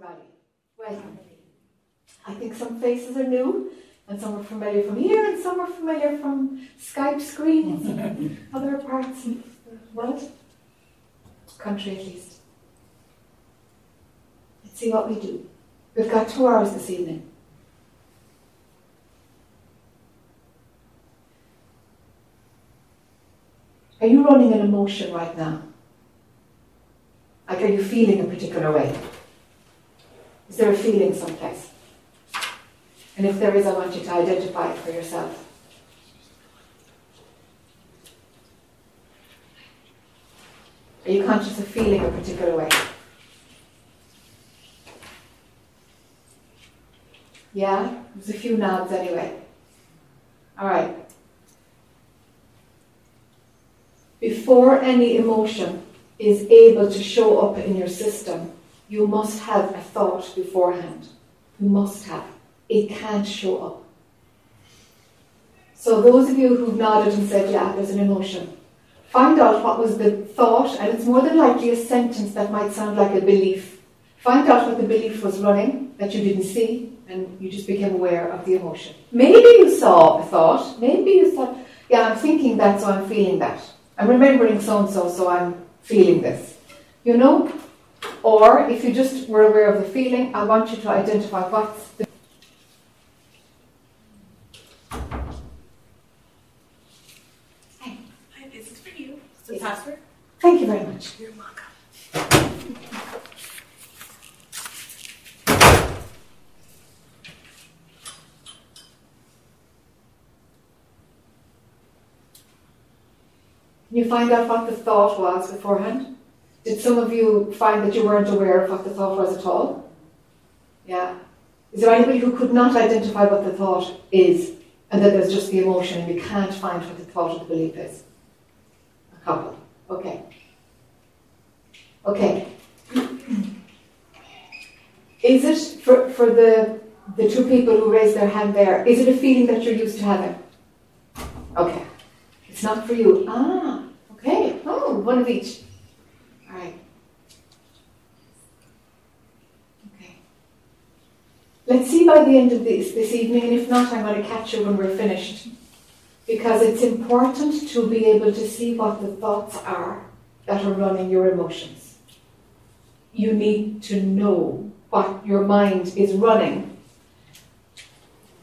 everybody. Welcome. I think some faces are new, and some are familiar from here, and some are familiar from Skype screens and other parts of the world, country at least. Let's see what we do. We've got two hours this evening. Are you running an emotion right now? Like, are you feeling a particular way? Is there a feeling someplace? And if there is, I want you to identify it for yourself. Are you conscious of feeling a particular way? Yeah, there's a few nods anyway. All right. Before any emotion is able to show up in your system, you must have a thought beforehand. You must have. It can't show up. So, those of you who've nodded and said, Yeah, there's an emotion, find out what was the thought, and it's more than likely a sentence that might sound like a belief. Find out what the belief was running that you didn't see, and you just became aware of the emotion. Maybe you saw a thought, maybe you thought, Yeah, I'm thinking that, so I'm feeling that. I'm remembering so and so, so I'm feeling this. You know, or if you just were aware of the feeling, I want you to identify what's the Hi, this is for you. So password? Thank you very much. You're welcome. Can you find out what the thought was beforehand? Did some of you find that you weren't aware of what the thought was at all? Yeah. Is there anybody who could not identify what the thought is and that there's just the emotion and you can't find what the thought of the belief is? A couple. Okay. Okay. Is it, for, for the, the two people who raised their hand there, is it a feeling that you're used to having? Okay. It's not for you. Ah, okay. Oh, one of each. All right. Okay. Let's see by the end of this this evening, and if not, I'm going to catch you when we're finished. Because it's important to be able to see what the thoughts are that are running your emotions. You need to know what your mind is running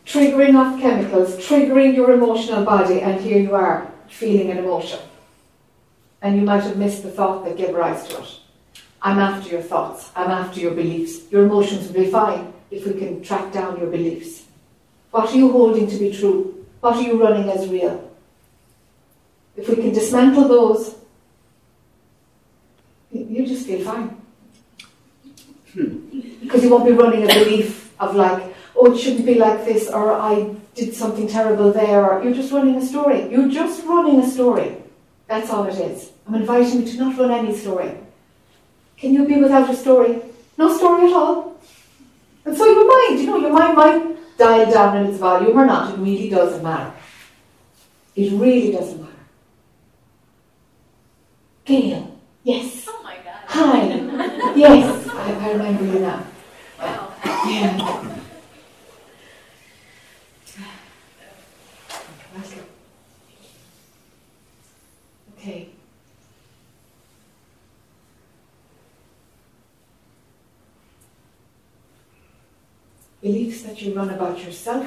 triggering off chemicals, triggering your emotional body, and here you are feeling an emotion. And you might have missed the thought that gave rise to it. I'm after your thoughts, I'm after your beliefs. Your emotions will be fine if we can track down your beliefs. What are you holding to be true? What are you running as real? If we can dismantle those, you just feel fine. Because you won't be running a belief of like, oh, it shouldn't be like this, or I did something terrible there, or you're just running a story. You're just running a story. That's all it is. I'm inviting you to not run any story. Can you be without a story? No story at all. And so your mind, you know, your mind might dial down in its volume or not. It really doesn't matter. It really doesn't matter. Gail, yes. Oh my god. Hi. Yes, I, I remember you now. Wow. Yeah. Okay. Beliefs that you run about yourself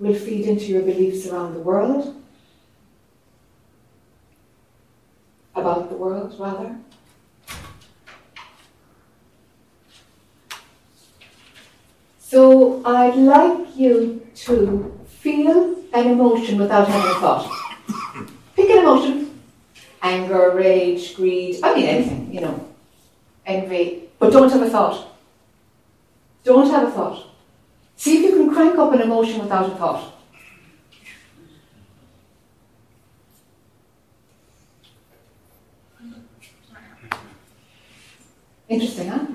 will feed into your beliefs around the world, about the world, rather. So I'd like you to feel an emotion without having a thought. Pick an emotion. Anger, rage, greed, I mean anything, you know. Envy. But don't have a thought. Don't have a thought. See if you can crank up an emotion without a thought. Interesting, huh?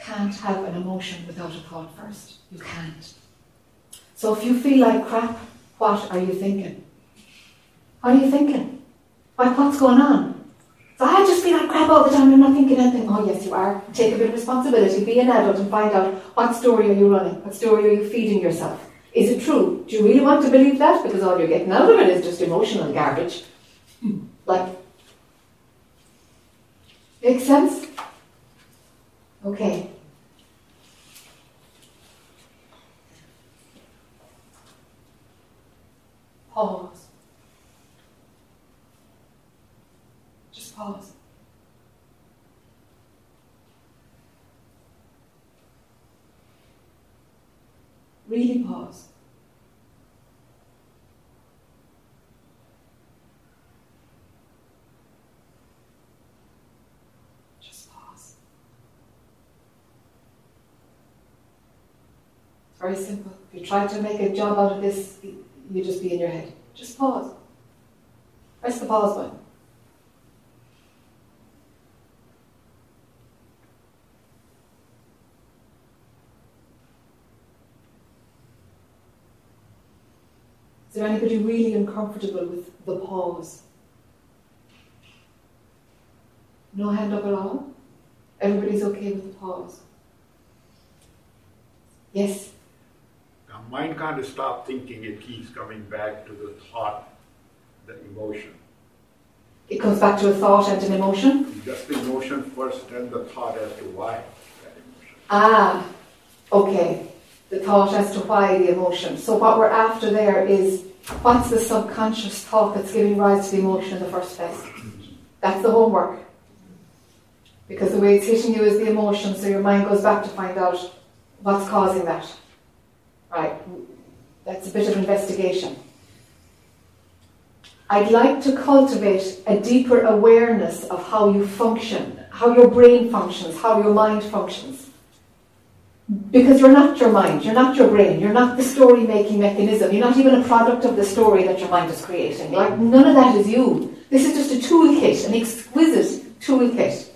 Can't have an emotion without a thought first. You can't. So if you feel like crap, what are you thinking? What are you thinking? Like, what's going on? So I just feel like crap all the time. I'm not thinking anything. Oh yes, you are. Take a bit of responsibility. Be an adult and find out what story are you running. What story are you feeding yourself? Is it true? Do you really want to believe that? Because all you're getting out of it is just emotional garbage. Hmm. Like, makes sense? Okay. Pause. Just pause. Really pause. Just pause. It's very simple. If you try to make a job out of this, you just be in your head. Just pause. Press the pause button. Is there anybody really uncomfortable with the pause? No hand up at all? Everybody's okay with the pause? Yes? Now, mind can't stop thinking, it keeps coming back to the thought, the emotion. It comes back to a thought and an emotion? Just the emotion first, then the thought as to why. Ah, okay. The thought as to why the emotion. So what we're after there is what's the subconscious thought that's giving rise to the emotion in the first place? That's the homework. Because the way it's hitting you is the emotion, so your mind goes back to find out what's causing that. Right. That's a bit of investigation. I'd like to cultivate a deeper awareness of how you function, how your brain functions, how your mind functions. Because you're not your mind, you're not your brain, you're not the story making mechanism, you're not even a product of the story that your mind is creating. Like, none of that is you. This is just a toolkit, an exquisite toolkit.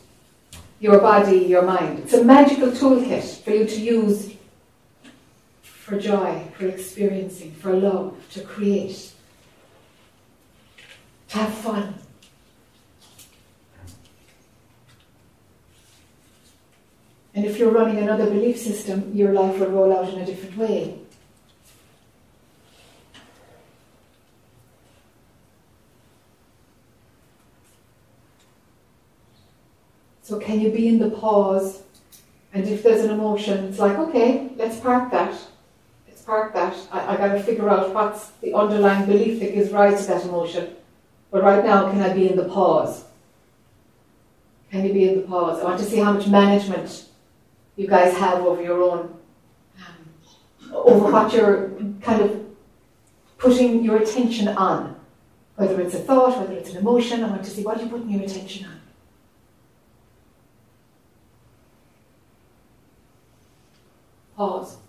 Your body, your mind. It's a magical toolkit for you to use for joy, for experiencing, for love, to create, to have fun. And if you're running another belief system, your life will roll out in a different way. So, can you be in the pause? And if there's an emotion, it's like, okay, let's park that. That. I, I got to figure out what's the underlying belief that gives rise to that emotion. But right now, can I be in the pause? Can you be in the pause? I want to see how much management you guys have over your own, um, over what you're kind of putting your attention on. Whether it's a thought, whether it's an emotion, I want to see what you're putting your attention on. Pause.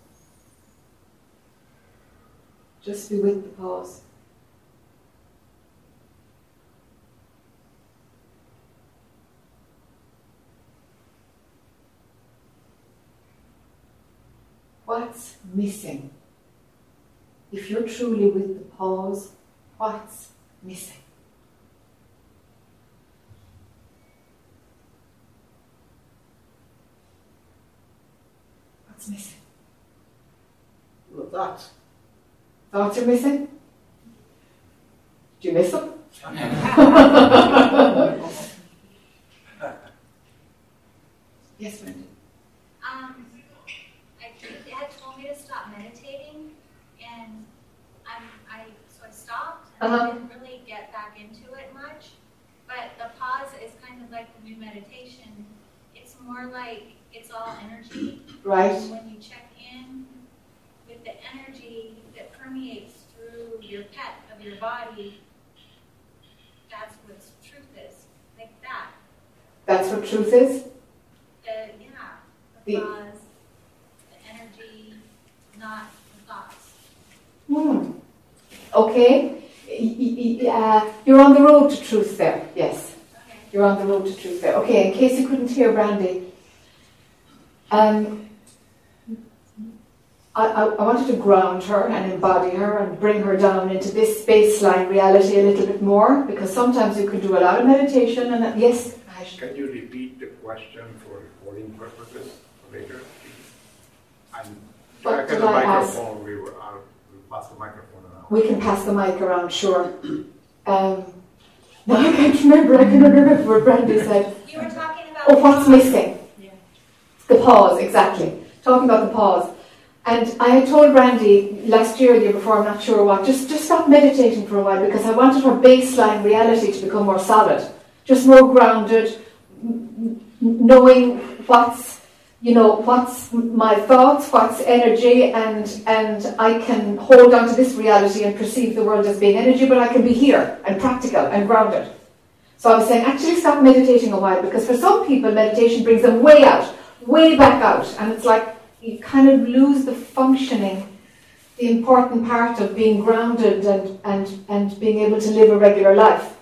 Just be with the pause. What's missing? If you're truly with the pause, what's missing? What's missing? Well, thoughts. Thoughts are missing? Do you miss them? yes, Wendy. Um, I, they had told me to stop meditating, and I'm, I, so I stopped, and Uh-huh. I didn't really get back into it much. But the pause is kind of like the new meditation. It's more like it's all energy. Right. And when you check in with the energy that permeates through your pet of your body, that's what truth is. Like that. That's what truth is? The, yeah, the The- the energy, not the thoughts. Hmm. Okay. Uh, you're on the road to truth there. Yes. Okay. You're on the road to truth there. Okay, in case you couldn't hear Brandy, um, I, I, I wanted to ground her and embody her and bring her down into this baseline reality a little bit more because sometimes you can do a lot of meditation and that, yes, Ash. Can you repeat the question for recording purposes later? And What back at the I ask? microphone, we were, I'll, we'll pass the microphone around. We can pass the mic around, sure. Um, no, I can't remember. I can remember what Brandy said. You were talking about. Oh, what's missing? Yeah. The pause, exactly. Talking about the pause. And I had told Brandy last year, the year before, I'm not sure what, just, just stop meditating for a while because I wanted her baseline reality to become more solid, just more grounded, knowing what's, you know, what's my thoughts, what's energy, and, and I can hold on to this reality and perceive the world as being energy, but I can be here and practical and grounded. So I was saying, actually stop meditating a while because for some people, meditation brings them way out, way back out, and it's like you kind of lose the functioning, the important part of being grounded and, and, and being able to live a regular life.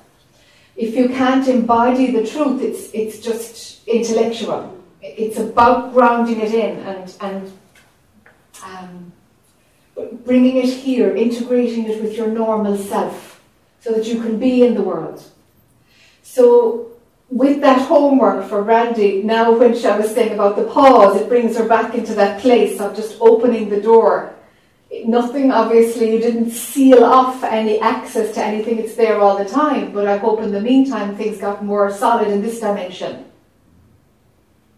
If you can't embody the truth, it's, it's just intellectual. It's about grounding it in and, and um, bringing it here, integrating it with your normal self so that you can be in the world. So with that homework for Brandy, now when she, I was saying about the pause, it brings her back into that place of just opening the door. Nothing, obviously, you didn't seal off any access to anything, it's there all the time, but I hope in the meantime things got more solid in this dimension.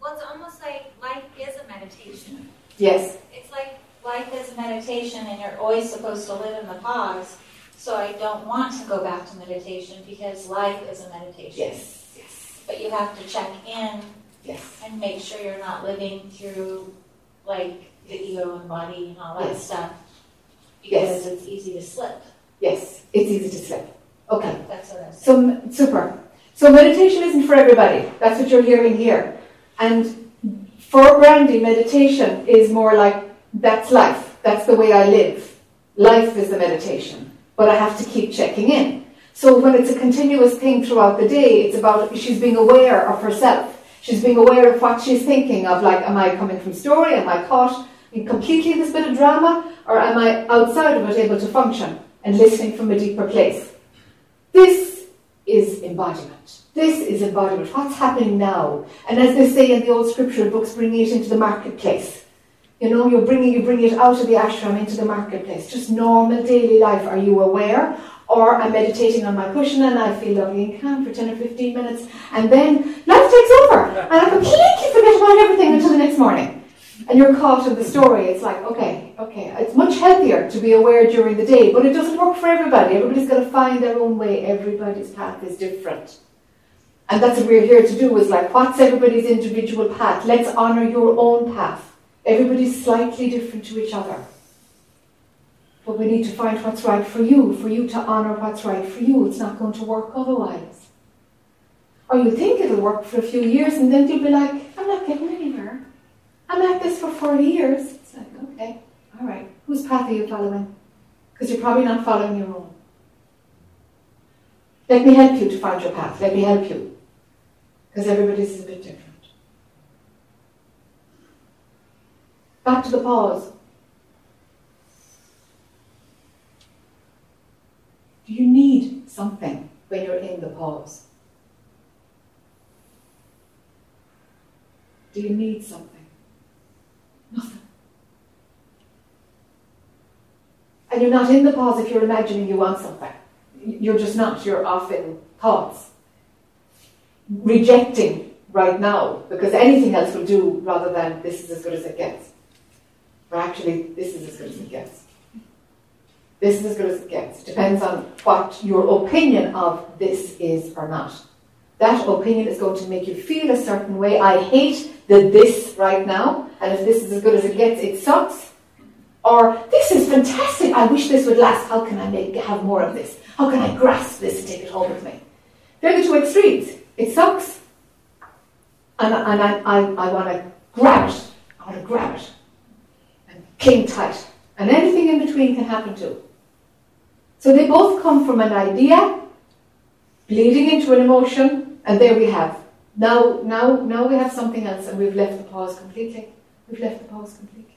Well, it's almost like life is a meditation. Yes, It's like life is a meditation and you're always supposed to live in the pause. So I don't want to go back to meditation because life is a meditation. yes, But you have to check in yes, and make sure you're not living through like the ego and body and all that Yes. stuff. Yes. It's easy to slip. yes, it's easy to slip. Okay. That's what I was So, super. So meditation isn't for everybody. That's what you're hearing here. And for Brandy, meditation is more like that's life. That's the way I live. Life is the meditation. But I have to keep checking in. So when it's a continuous thing throughout the day, it's about she's being aware of herself. She's being aware of what she's thinking of, like, am I coming from story? Am I caught in completely this bit of drama? Or am I outside of it able to function and listening from a deeper place? This is embodiment. This is embodiment. What's happening now? And as they say in the old scriptural books, bringing it into the marketplace. You know, you're bringing you bring it out of the ashram into the marketplace. Just normal daily life. Are you aware? Or I'm meditating on my cushion and I feel lovely and calm for 10 or 15 minutes, and then life takes over, and I completely forget about everything until the next morning. And you're caught in the story. It's like, okay, okay, it's much healthier to be aware during the day, but it doesn't work for everybody. Everybody's got to find their own way. Everybody's path is different. And that's what we're here to do is like, what's everybody's individual path? Let's honor your own path. Everybody's slightly different to each other. But we need to find what's right for you, for you to honor what's right for you. It's not going to work otherwise. Or you think it'll work for a few years and then you'll be like, I'm not getting anywhere. I'm at this for 40 years. It's like, okay, all right. Whose path are you following? Because you're probably not following your own. Let me help you to find your path. Let me help you. Because everybody's is a bit different. Back to the pause. Do you need something when you're in the pause? Do you need something? Nothing. And you're not in the pause if you're imagining you want something. You're just not. You're off in thoughts. Rejecting right now because anything else will do rather than this is as good as it gets. Or actually, this is as good as it gets. This is as good as it gets. Depends on what your opinion of this is or not. That opinion is going to make you feel a certain way. I hate the this right now, and if this is as good as it gets, it sucks. Or this is fantastic. I wish this would last. How can I make have more of this? How can I grasp this and take it home with me? They're the two extremes. It sucks, and, and I, I, I want to grab it. I want to grab it and cling tight. And anything in between can happen too. So they both come from an idea bleeding into an emotion, and there we have. Now, now, now we have something else, and we've left the pause completely. We've left the pause completely.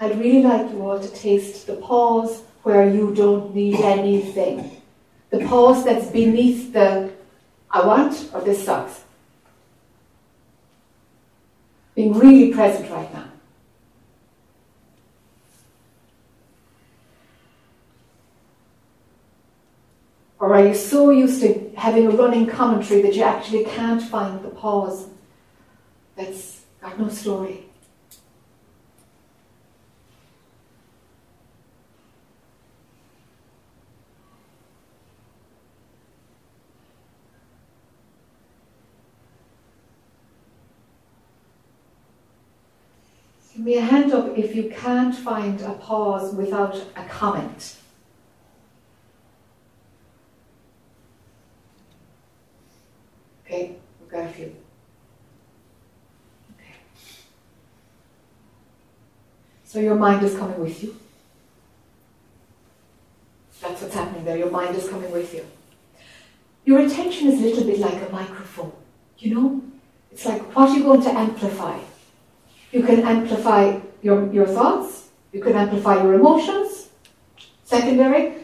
I'd really like you all to taste the pause where you don't need anything. The pause that's beneath the I want or this sucks. Being really present right now. Or are you so used to having a running commentary that you actually can't find the pause that's got no story? Give me a hand up if you can't find a pause without a comment. Okay, we've got a few. Okay. So your mind is coming with you. That's what's happening there. Your mind is coming with you. Your attention is a little bit like a microphone. You know? It's like what are you going to amplify? You can amplify your, your thoughts, you can amplify your emotions, secondary,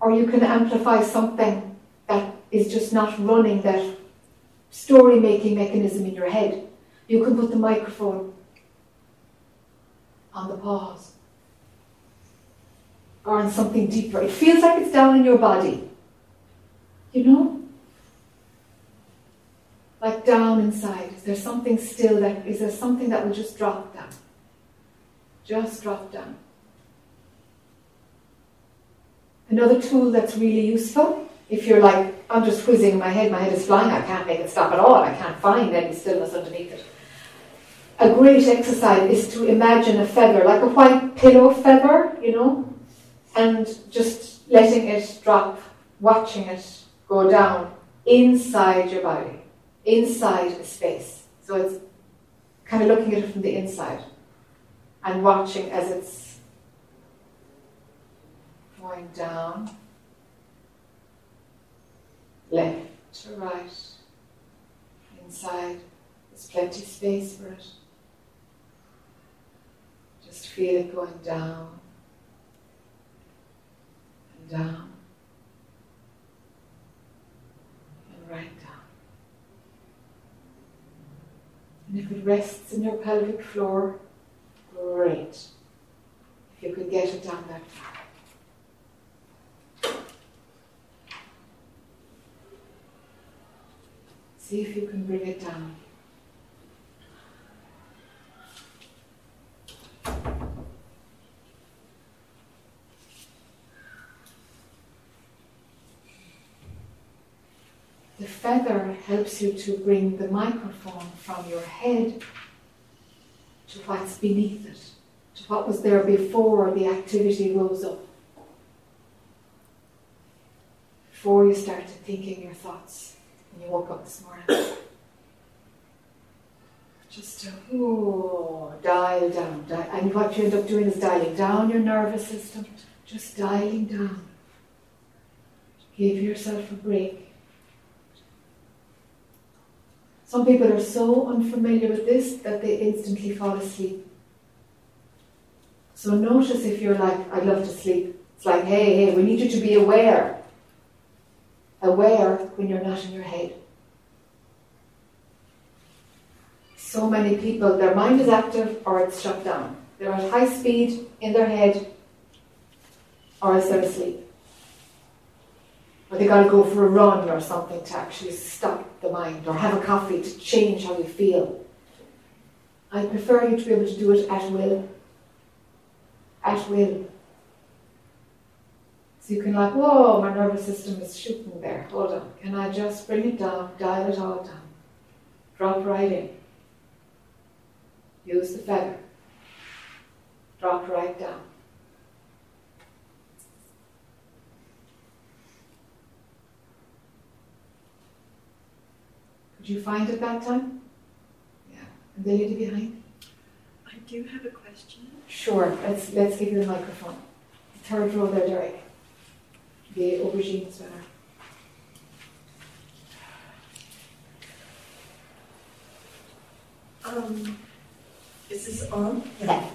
or you can amplify something that is just not running that story making mechanism in your head. You can put the microphone on the pause or on something deeper. It feels like it's down in your body. You know? like down inside? Is there something still that, is there something that will just drop down? Just drop down. Another tool that's really useful, if you're like, I'm just whizzing in my head, my head is flying, I can't make it stop at all, I can't find any stillness underneath it. A great exercise is to imagine a feather, like a white pillow feather, you know, and just letting it drop, watching it go down inside your body inside a space. So it's kind of looking at it from the inside and watching as it's going down, left to right, inside. There's plenty of space for it. Feel it going down and down and right down. And if it rests in your pelvic floor, great. If you could get it down that far. See if you can bring it down. The feather helps you to bring the microphone from your head to what's beneath it, to what was there before the activity rose up. Before you started thinking your thoughts when you woke up this morning. Just uh, to oh, dial down. And what you end up doing is dialing down your nervous system, just dialing down. Give yourself a break Some people are so unfamiliar with this that they instantly fall asleep. So notice if you're like, I'd love to sleep. It's like, hey, hey, we need you to be aware. Aware when you're not in your head. So many people, their mind is active or it's shut down. They're at high speed in their head or they're asleep or they got to go for a run or something to actually stop the mind, or have a coffee to change how you feel. I prefer you to be able to do it at will. At will. So you can like, whoa, my nervous system is shooting there. Hold on. Can I just bring it down, dial it all down? Drop right in. Use the feather. Drop right down. Did you find it that time? Yeah. And the lady behind? I do have a question. Sure. Let's let's give you the microphone. Third row there, Derek. The aubergine sweater. Um, is this on? Yeah.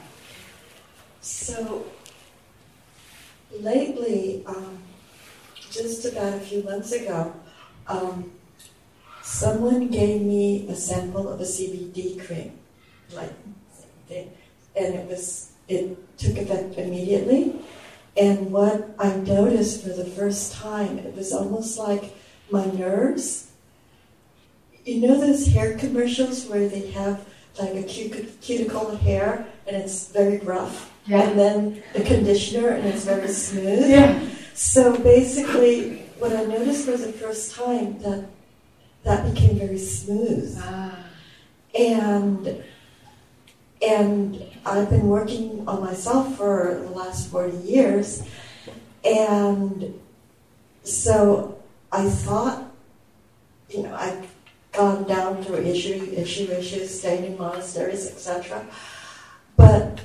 So lately, um, just about a few months ago, um, someone gave me a sample of a CBD cream, like, and it was it took effect immediately. And what I noticed for the first time, it was almost like my nerves. You know those hair commercials where they have like a cuticle of hair and it's very rough, yeah. and then the conditioner and it's very smooth. Yeah. So basically, what I noticed for the first time that that became very smooth, ah. and and I've been working on myself for the last 40 years. And so I thought, you know, I'd gone down through issue, issue, issues, staying in monasteries, etc. But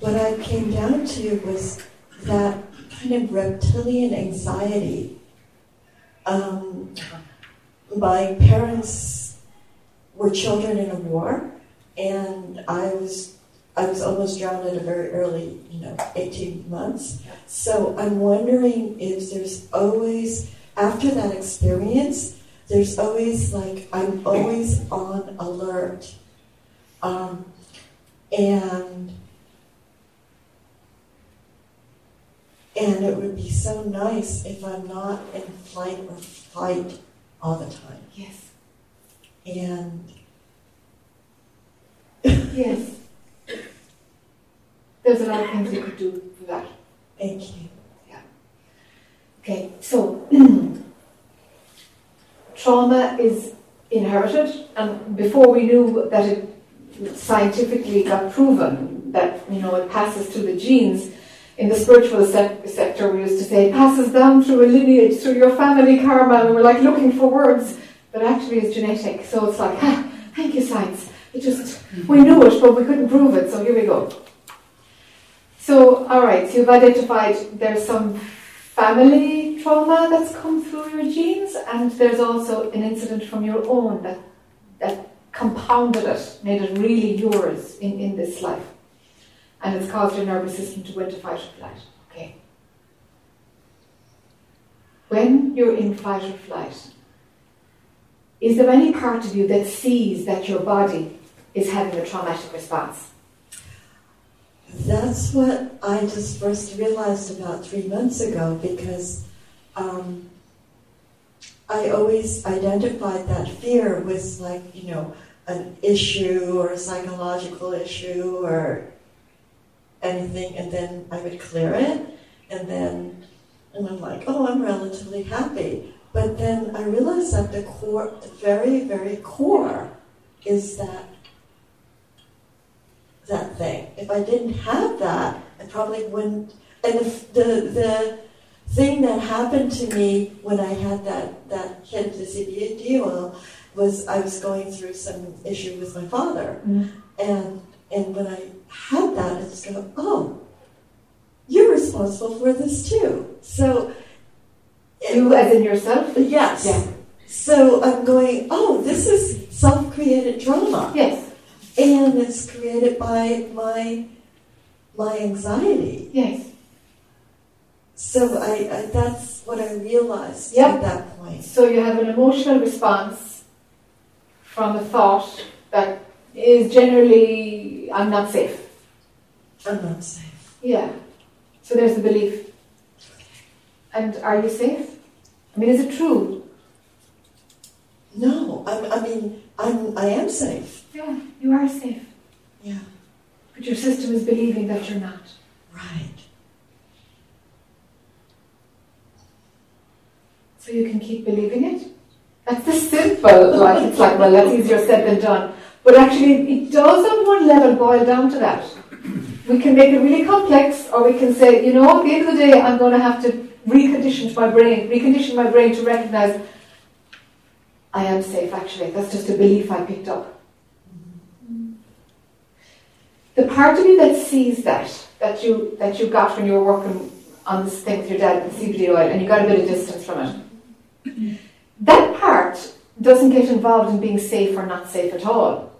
what I came down to was that kind of reptilian anxiety. Um, my parents were children in a war and I was I was almost drowned at a very early, you know, 18 months. So I'm wondering if there's always after that experience, there's always like I'm always on alert, um, and and it would be so nice if I'm not in flight or fight all the time. Yes. And yes. There's a lot of things you could do for that. Thank you. Yeah. Okay, so trauma is inherited, and before we knew that it scientifically got proven that you know it passes through the genes. In the spiritual se- sector, we used to say it passes down through a lineage, through your family karma, and we're like looking for words, but actually it's genetic. So it's like, ah, thank you, science. It just, we knew it, but we couldn't prove it, so here we go. So, all right, so you've identified there's some family trauma that's come through your genes, and there's also an incident from your own that, that compounded it, made it really yours in, in this life. And it's caused your nervous system to go into fight or flight. Okay. When you're in fight or flight, is there any part of you that sees that your body is having a traumatic response. That's what I just first realized about three months ago because um, I always identified that fear with like, you know, an issue or a psychological issue or anything, and then I would clear it, and then and I'm like, oh, I'm relatively happy. But then I realized that the core, the very, very core, is that that thing. If I didn't have that, I probably wouldn't. And the, the, the thing that happened to me when I had that, that hit of the CBD was I was going through some issue with my father. Mm. And, and when I had that, it's go, oh, you're responsible for this too. So. You as in yourself? Yes. Yeah. So I'm going, oh, this is self created trauma. Yes and it's created by my my anxiety. Yes. So I, I that's what I realized yep. at that point. So you have an emotional response from a thought that is generally I'm not safe. I'm not safe. Yeah. So there's the belief. And are you safe? I mean, is it true? No, I'm, I mean, I'm, I am safe. Yeah, you are safe. Yeah. But your system is believing that you're not. Right. So you can keep believing it. That's the simple, like it's like, well, that's easier said than done. But actually, it does on one level boil down to that. We can make it really complex, or we can say, you know, at the end of the day, I'm going to have to recondition my brain, recondition my brain to recognize I am safe, actually. That's just a belief I picked up. The part of you that sees that, that you that you got when you were working on this thing with your dad, the CBD oil, and you got a bit of distance from it, that part doesn't get involved in being safe or not safe at all.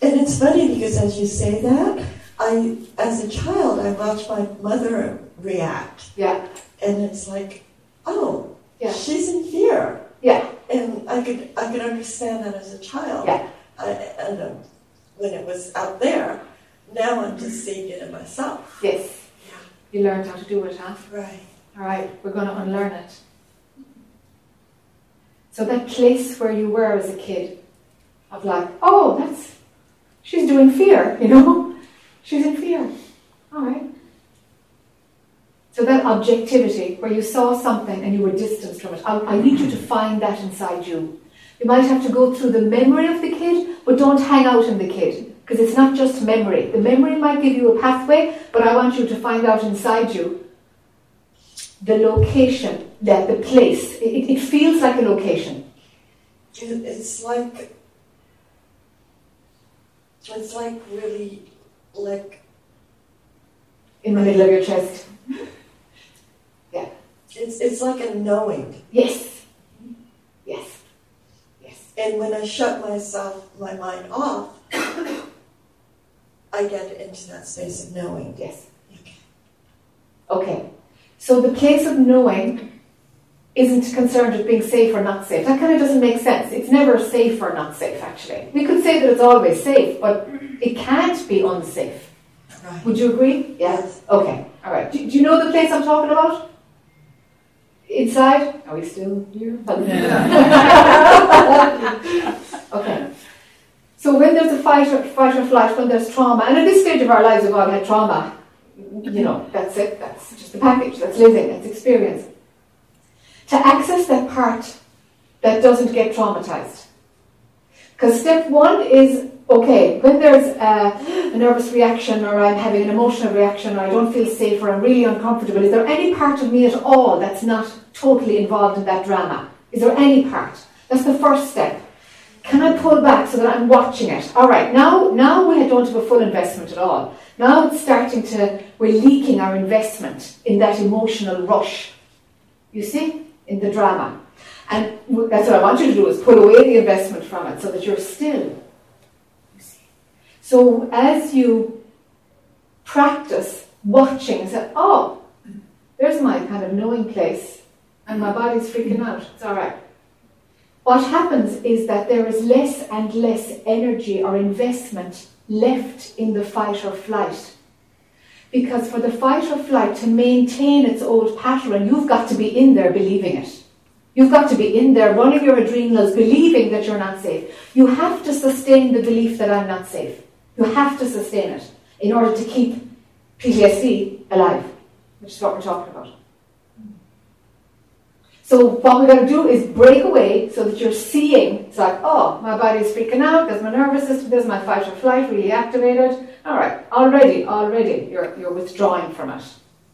And it's funny because as you say that, I, as a child, I watched my mother react, Yeah, and it's like, oh, Yeah. she's in fear, yeah, and I could I could understand that as a child. Yeah. I, and um, when it was out there, now I'm just seeing it in myself. yes. Yeah. You learned how to do it, huh? Right. All right, we're going to unlearn it. So that place where you were as a kid, of like, oh, that's, she's doing fear, you know? She's in fear. All right. So that objectivity, where you saw something and you were distanced from it, I, I need you to find that inside you. You might have to go through the memory of the kid, but don't hang out in the kid, because it's not just memory. The memory might give you a pathway, but I want you to find out inside you the location, that the place. It, it feels like a location. It's like it's like really like in the middle of your chest. Yeah. It's it's like a knowing. Yes. Yes. Yes. And when I shut myself my mind off, I get into that space of knowing. Yes. Okay. Okay. So the place of knowing isn't concerned with being safe or not safe. That kind of doesn't make sense. It's never safe or not safe, actually. We could say that it's always safe, but it can't be unsafe. Right. Would you agree? Yes. Okay. All right. Do, do you know the place I'm talking about? Inside? Are we still here? okay. So when there's a fight or, fight or flight, when there's trauma, and at this stage of our lives we've all had trauma, you know, that's it, that's just the package, that's living, that's experience. To access that part that doesn't get traumatized. Because step one is okay, when there's a, a nervous reaction or I'm having an emotional reaction or I don't feel safe or I'm really uncomfortable, is there any part of me at all that's not totally involved in that drama? Is there any part? That's the first step. Can I pull back so that I'm watching it? All right, now, now we don't have a full investment at all. Now it's starting to, we're leaking our investment in that emotional rush. You see, in the drama. And that's what I want you to do is pull away the investment from it so that you're still. You see. So as you practice watching say, oh, there's my kind of knowing place, and my body's freaking out. It's all right. What happens is that there is less and less energy or investment left in the fight or flight. Because for the fight or flight to maintain its old pattern, you've got to be in there believing it. You've got to be in there running your adrenals, believing that you're not safe. You have to sustain the belief that I'm not safe. You have to sustain it in order to keep PTSD alive, which is what we're talking about. So what we got to do is break away so that you're seeing. It's like, oh, my body's freaking out. There's my nervous system. There's my fight or flight really activated. All right, already, already, you're you're withdrawing from it.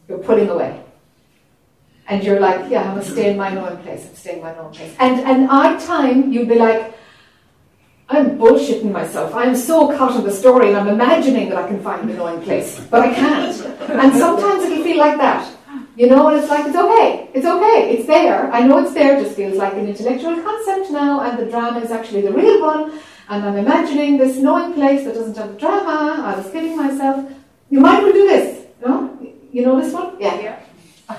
You're pulling away, and you're like, yeah, I'm gonna stay in my known place. I'm staying in my known place. And and odd time, you'd be like, I'm bullshitting myself. I'm so caught in the story, and I'm imagining that I can find the knowing place, but I can't. And sometimes it'll feel like that. You know, and it's like, it's okay, it's okay, it's there. I know it's there, it just feels like an intellectual concept now, and the drama is actually the real one, and I'm imagining this knowing place that doesn't have drama, I was kidding myself. You might well do this, no? You know this one? Yeah. Yeah.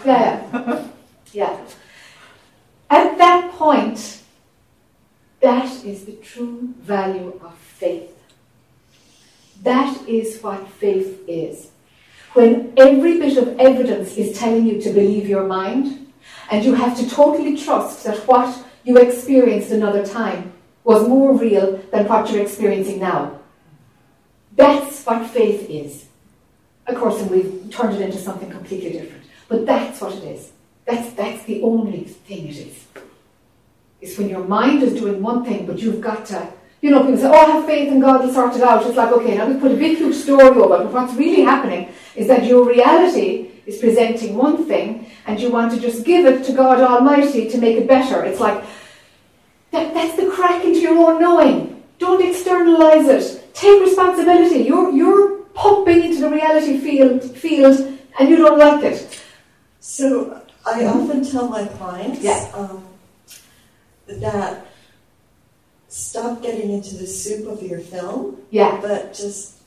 Yeah, yeah. yeah. At that point, that is the true value of faith. That is what faith is when every bit of evidence is telling you to believe your mind, and you have to totally trust that what you experienced another time was more real than what you're experiencing now. That's what faith is. Of course, and we've turned it into something completely different. But that's what it is. That's, that's the only thing it is. It's when your mind is doing one thing, but you've got to you know, people say, oh, I have faith in God will sort it out. It's like, okay, now we put a big, huge story over it, but what's really happening is that your reality is presenting one thing, and you want to just give it to God Almighty to make it better. It's like, that, that's the crack into your own knowing. Don't externalize it. Take responsibility. You're, you're pumping into the reality field, field, and you don't like it. So I often tell my clients Yeah. um, that stop getting into the soup of your film, Yeah, but just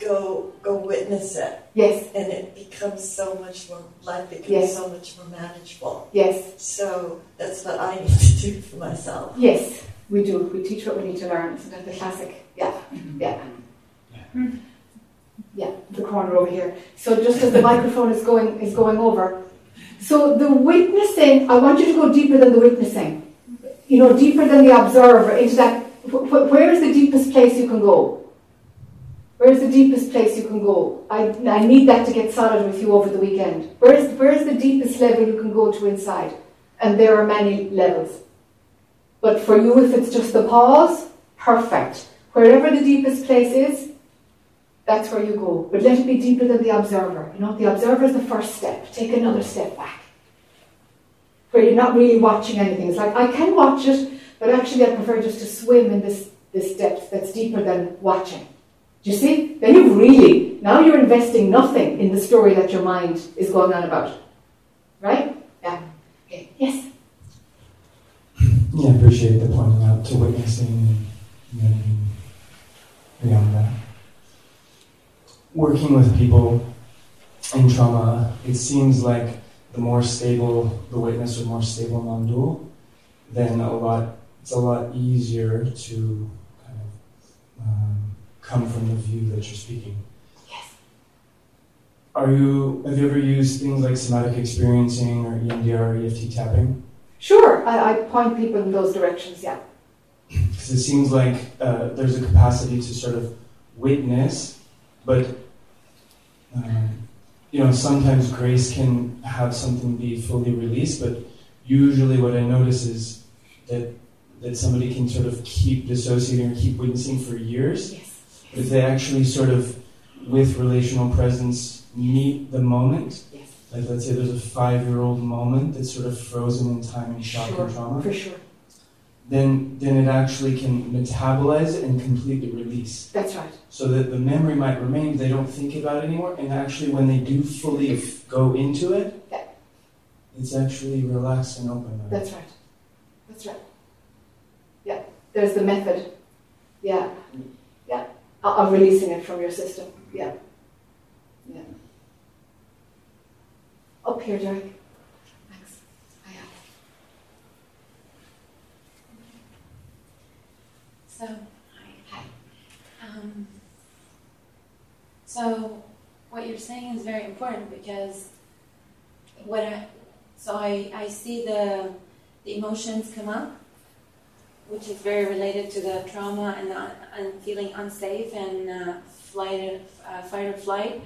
go go witness it, Yes, and it becomes so much more. Life becomes Yes. so much more manageable. yes, So that's what I need to do for myself. yes, we do. We teach what we need to learn. Isn't that the classic? Yeah, mm-hmm. yeah. Mm. Yeah, the corner over here. So just as the microphone is going is going over. So the witnessing, I want you to go deeper than the witnessing. You know, deeper than the observer into that. wh- wh- Where is the deepest place you can go? Where is the deepest place you can go? I, I need that to get solid with you over the weekend. Where is, where is the deepest level you can go to inside? And there are many levels. But for you, if it's just the pause, perfect. Wherever the deepest place is, that's where you go. But let it be deeper than the observer. You know, the observer is the first step. Take another step back. Where you're not really watching anything. It's like, I can watch it, but actually I prefer just to swim in this, this depth that's deeper than watching. Do you see? Then you've really, now you're investing nothing in the story that your mind is going on about. Right? Yeah. Okay. Yes? Yeah, I appreciate the pointing out to witnessing and beyond that. Working with people in trauma, it seems like the more stable the witness or more stable non-dual, then a lot it's a lot easier to kind of um, come from the view that you're speaking. Yes. Are you have you ever used things like somatic experiencing or EMDR or EFT tapping? Sure. I, I point people in those directions, yeah. Because it seems like uh, there's a capacity to sort of witness, but um, you know sometimes grace can have something be fully released. But usually, what I notice is that that somebody can sort of keep dissociating or keep witnessing for years. Yes. If they actually sort of, with relational presence, meet the moment. Yes. Like let's say there's a five-year-old moment that's sort of frozen in time and shock Sure. and trauma For sure. then then it actually can metabolize it and completely release. That's right. So that the memory might remain, they don't think about it anymore. And actually, when they do fully f- go into it, Yeah. it's actually relaxed and open. That's right. That's right. Yeah. There's the method. Yeah. Yeah. Of releasing it from your system. Yeah. Yeah. Up here, Derek. Thanks. Hiya. So, hi. Hi. Um, so, what you're saying is very important because what I, so I, I see the, the emotions come up, which is very related to the trauma and, the, and feeling unsafe and uh, flight, uh, fight or flight.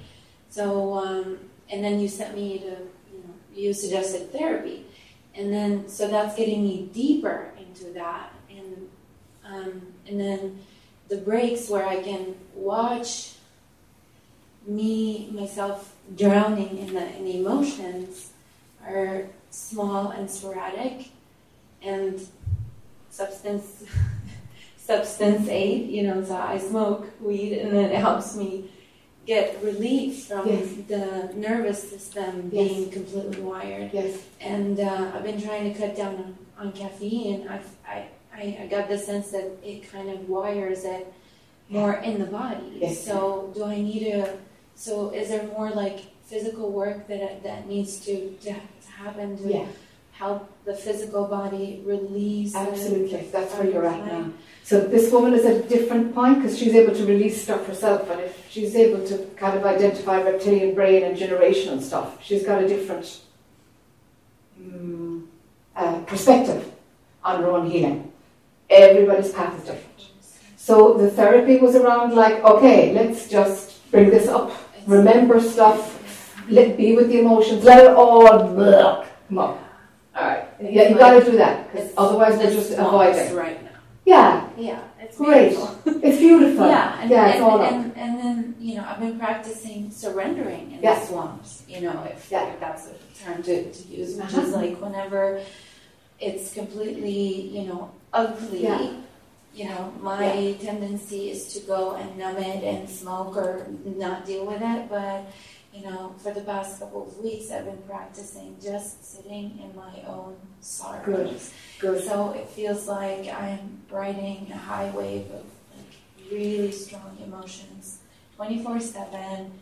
So, um, and then you sent me to, you know, you suggested therapy. And then, so that's getting me deeper into that. And um, and then the breaks where I can watch me myself drowning in the in the emotions are small and sporadic, and substance substance aid. You know, so I smoke weed, and then it helps me get relief from Yes. the nervous system Yes. being completely wired Yes. and uh, I've been trying to cut down on, on caffeine. I've, I, I I got the sense that it kind of wires it more in the body. Yes. So do I need to? So is there more like physical work that that needs to to, to happen to Yeah. help the physical body release? Absolutely. That's where you're at now. So this woman is at a different point because she's able to release stuff herself, and if she's able to kind of identify reptilian brain and generational stuff, she's got a different mm, uh, perspective on her own healing. Everybody's path is different. So the therapy was around like, okay, let's just bring this up, remember stuff, let be with the emotions, let it all blah, come up. All right, yeah, you got to do that because otherwise we're just swamps avoiding. right now. Yeah, Yeah, it's Great. beautiful. it's beautiful. Yeah, and, yeah, it's and, all up. and, and then you know I've been practicing surrendering in Yeah. the swamps. You know, if, Yeah. if that's a term to, to use, which Uh-huh. is like whenever it's completely you know ugly. Yeah. You know, my tendency is to go and numb it and smoke or not deal with it. But you know, for the past couple of weeks, I've been practicing just sitting in my own sorrows. Good. Good. So it feels like I'm riding a high wave of like really strong emotions, 24 7,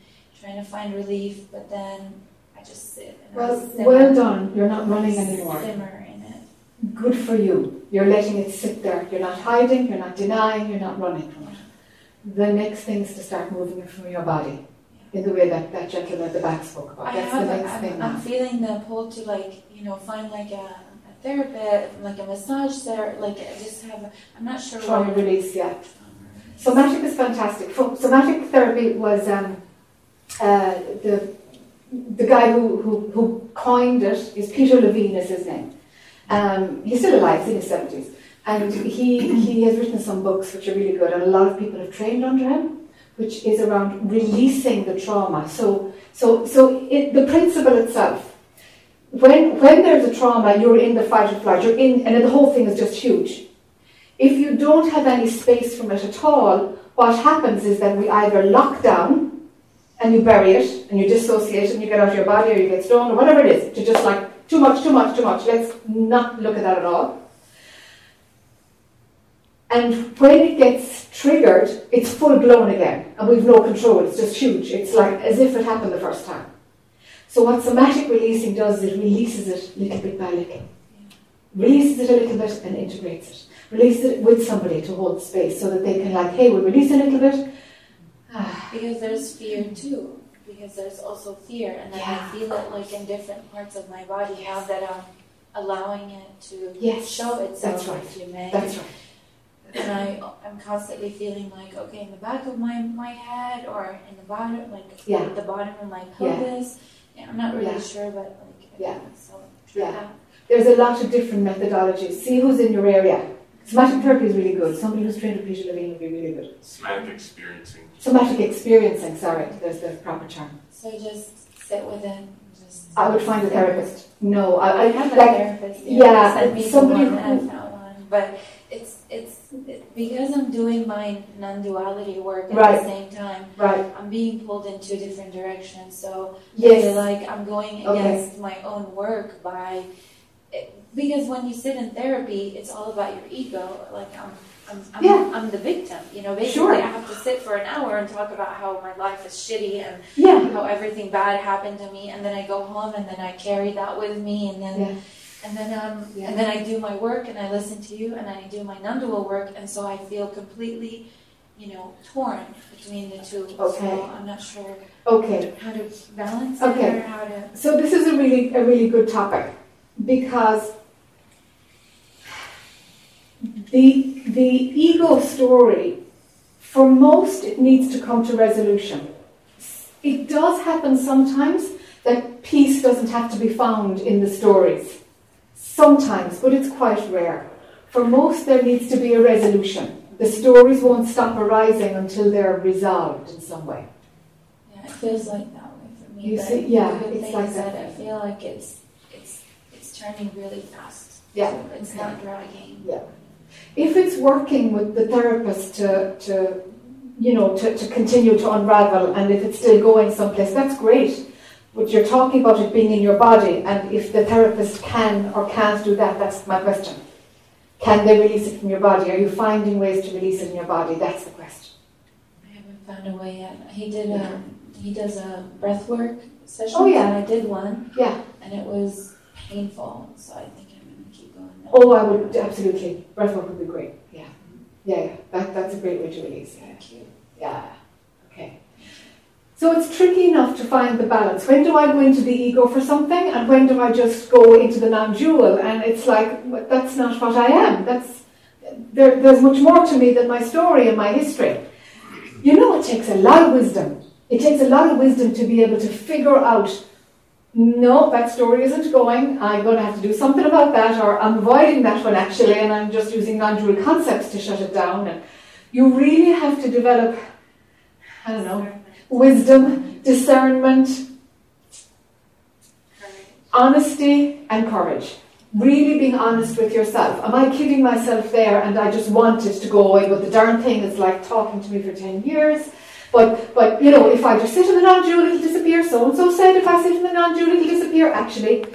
trying to find relief, but then I just sit and I Well, simmer, well done. You're not running anymore. simmer in it. Good for you. You're letting it sit there. You're not hiding, you're not denying, you're not running from it. The next thing is to start moving it from your body in the way that that gentleman at the back spoke about. I That's have, the next I'm, thing I'm feeling the pull to like, you know, find like a, a therapist, like a massage therapist, like I just have, a, I'm not sure what. release, yeah. Somatic is fantastic. Somatic therapy was um, uh, the the guy who, who, who coined it is Peter Levine is his name. Um, he's still alive, he's in his seventies, and he he has written some books which are really good, and a lot of people have trained under him, which is around releasing the trauma. So so so it, the principle itself. When when there's a trauma, you're in the fight or flight. You're in, and the whole thing is just huge. If you don't have any space from it at all, what happens is that we either lock down and you bury it and you dissociate and you get out of your body or you get stoned or whatever it is, to just like too much, too much, too much. Let's not look at that at all. And when it gets triggered, it's full blown again, and we've no control. It's just huge. It's like as if it happened the first time. So what somatic releasing does is it releases it little bit by little. Releases it a little bit and integrates it. Releases it with somebody to hold space so that they can like, hey, we'll release a little bit. Because there's fear too. Because there's also fear, and then Yeah. I feel it like in different parts of my body now that I'm allowing it to Yes, show itself, right. if you may. That's right. and I, I'm constantly feeling like, okay, in the back of my, my head or in the bottom, like Yeah. at the bottom of my Yeah. pelvis. Yeah. I'm not really Yeah. sure, but like, Yeah. So Yeah. There's a lot of different methodologies. See who's in your area. Somatic therapy is really good. Somebody who's trained with Peter Levine would be really good. Somatic experiencing. Somatic experiencing, sorry, there's the proper term. So just sit with it. Just I would find a therapist. No, I, I I have a therapist. yeah, sent me somebody one, and who- I one, but it's it's it, because I'm doing my non-duality work at Right. the same time. right, I'm being pulled in two different directions. So I yes, feel like I'm going Okay. against my own work by it, because when you sit in therapy, it's all about your ego. Like I'm, I'm, I'm, Yeah. I'm the victim. You know, basically, Sure. I have to sit for an hour and talk about how my life is shitty and yeah, how everything bad happened to me, and then I go home and then I carry that with me, and then. Yeah. And then, um, and then I do my work, and I listen to you, and I do my non-dual work, and so I feel completely, you know, torn between the two. Okay. So I'm not sure okay. how to balance Okay. it or how to. So this is a really a really good topic because the the ego story for most it needs to come to resolution. It does happen sometimes that peace doesn't have to be found in the stories. Sometimes, but it's quite rare. For most there needs to be a resolution. The stories won't stop arising until they're resolved in some way. Yeah, it feels like that way for me. You see- yeah, it's like that. I feel like it's it's it's turning really fast. Yeah, So it's not dragging. If it's working with the therapist to, to you know, to, to continue to unravel, and if it's still going someplace, that's great. But you're talking about it being in your body, and if the therapist can or can't do that, that's my question. Can they release it from your body? Are you finding ways to release it in your body? That's the question. I haven't found a way yet. He did a he does a breath work session. Oh, yeah. And I did one, Yeah. and it was painful. So I think I'm gonna keep going. Now. Oh, I would absolutely. Breathwork would be great. Yeah. Yeah, yeah. That, that's a great way to release. Yeah. Thank you. Yeah. Okay. So it's tricky enough to find the balance. When do I go into the ego for something, and when do I just go into the non-dual? And it's like that's not what I am. That's there, there's much more to me than my story and my history. You know, it takes a lot of wisdom. It takes a lot of wisdom to be able to figure out. No, that story isn't going. I'm going to have to do something about that, or I'm avoiding that one actually, and I'm just using non-dual concepts to shut it down. And you really have to develop, I don't know, wisdom, discernment, honesty, and courage. Really being honest with yourself. Am I kidding myself there and I just want it to go away? But the darn thing is like talking to me for 10 years. But, but you know, if I just sit in the non-dual, it'll disappear. So and so said if I sit in the non-dual, it'll disappear. Actually,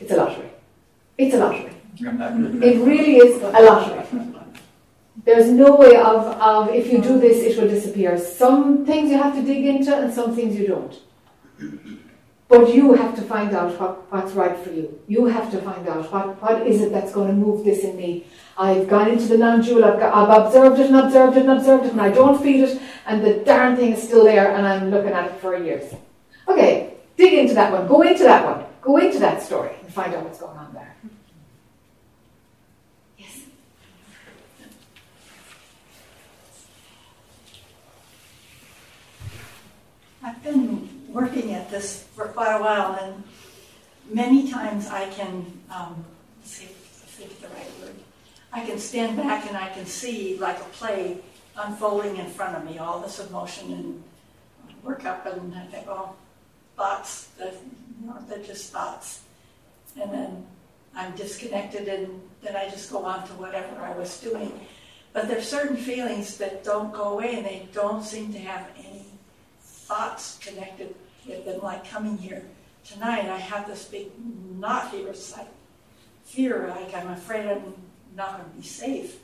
it's a lottery. It's a lottery. It really is a lottery. There's no way of, of if you do this, it will disappear. Some things you have to dig into, and some things you don't. But you have to find out what, what's right for you. You have to find out what, what is it that's going to move this in me. I've gone into the non-dual, I've, got, I've observed it and observed it and observed it, and I don't feel it, and the darn thing is still there, and I'm looking at it for years. Okay, dig into that one. Go into that one. Go into that story and find out what's going on there. Yes. Been working at this for quite a while, and many times I can, um, see if the right word, I can stand back and I can see like a play unfolding in front of me, all this emotion and work up, and I think, oh, thoughts, that, you know, they're just thoughts. And then I'm disconnected, and then I just go on to whatever I was doing. But there's certain feelings that don't go away, and they don't seem to have any thoughts connected with been like coming here tonight. I have this big knot here. It's like fear, like I'm afraid I'm not going to be safe.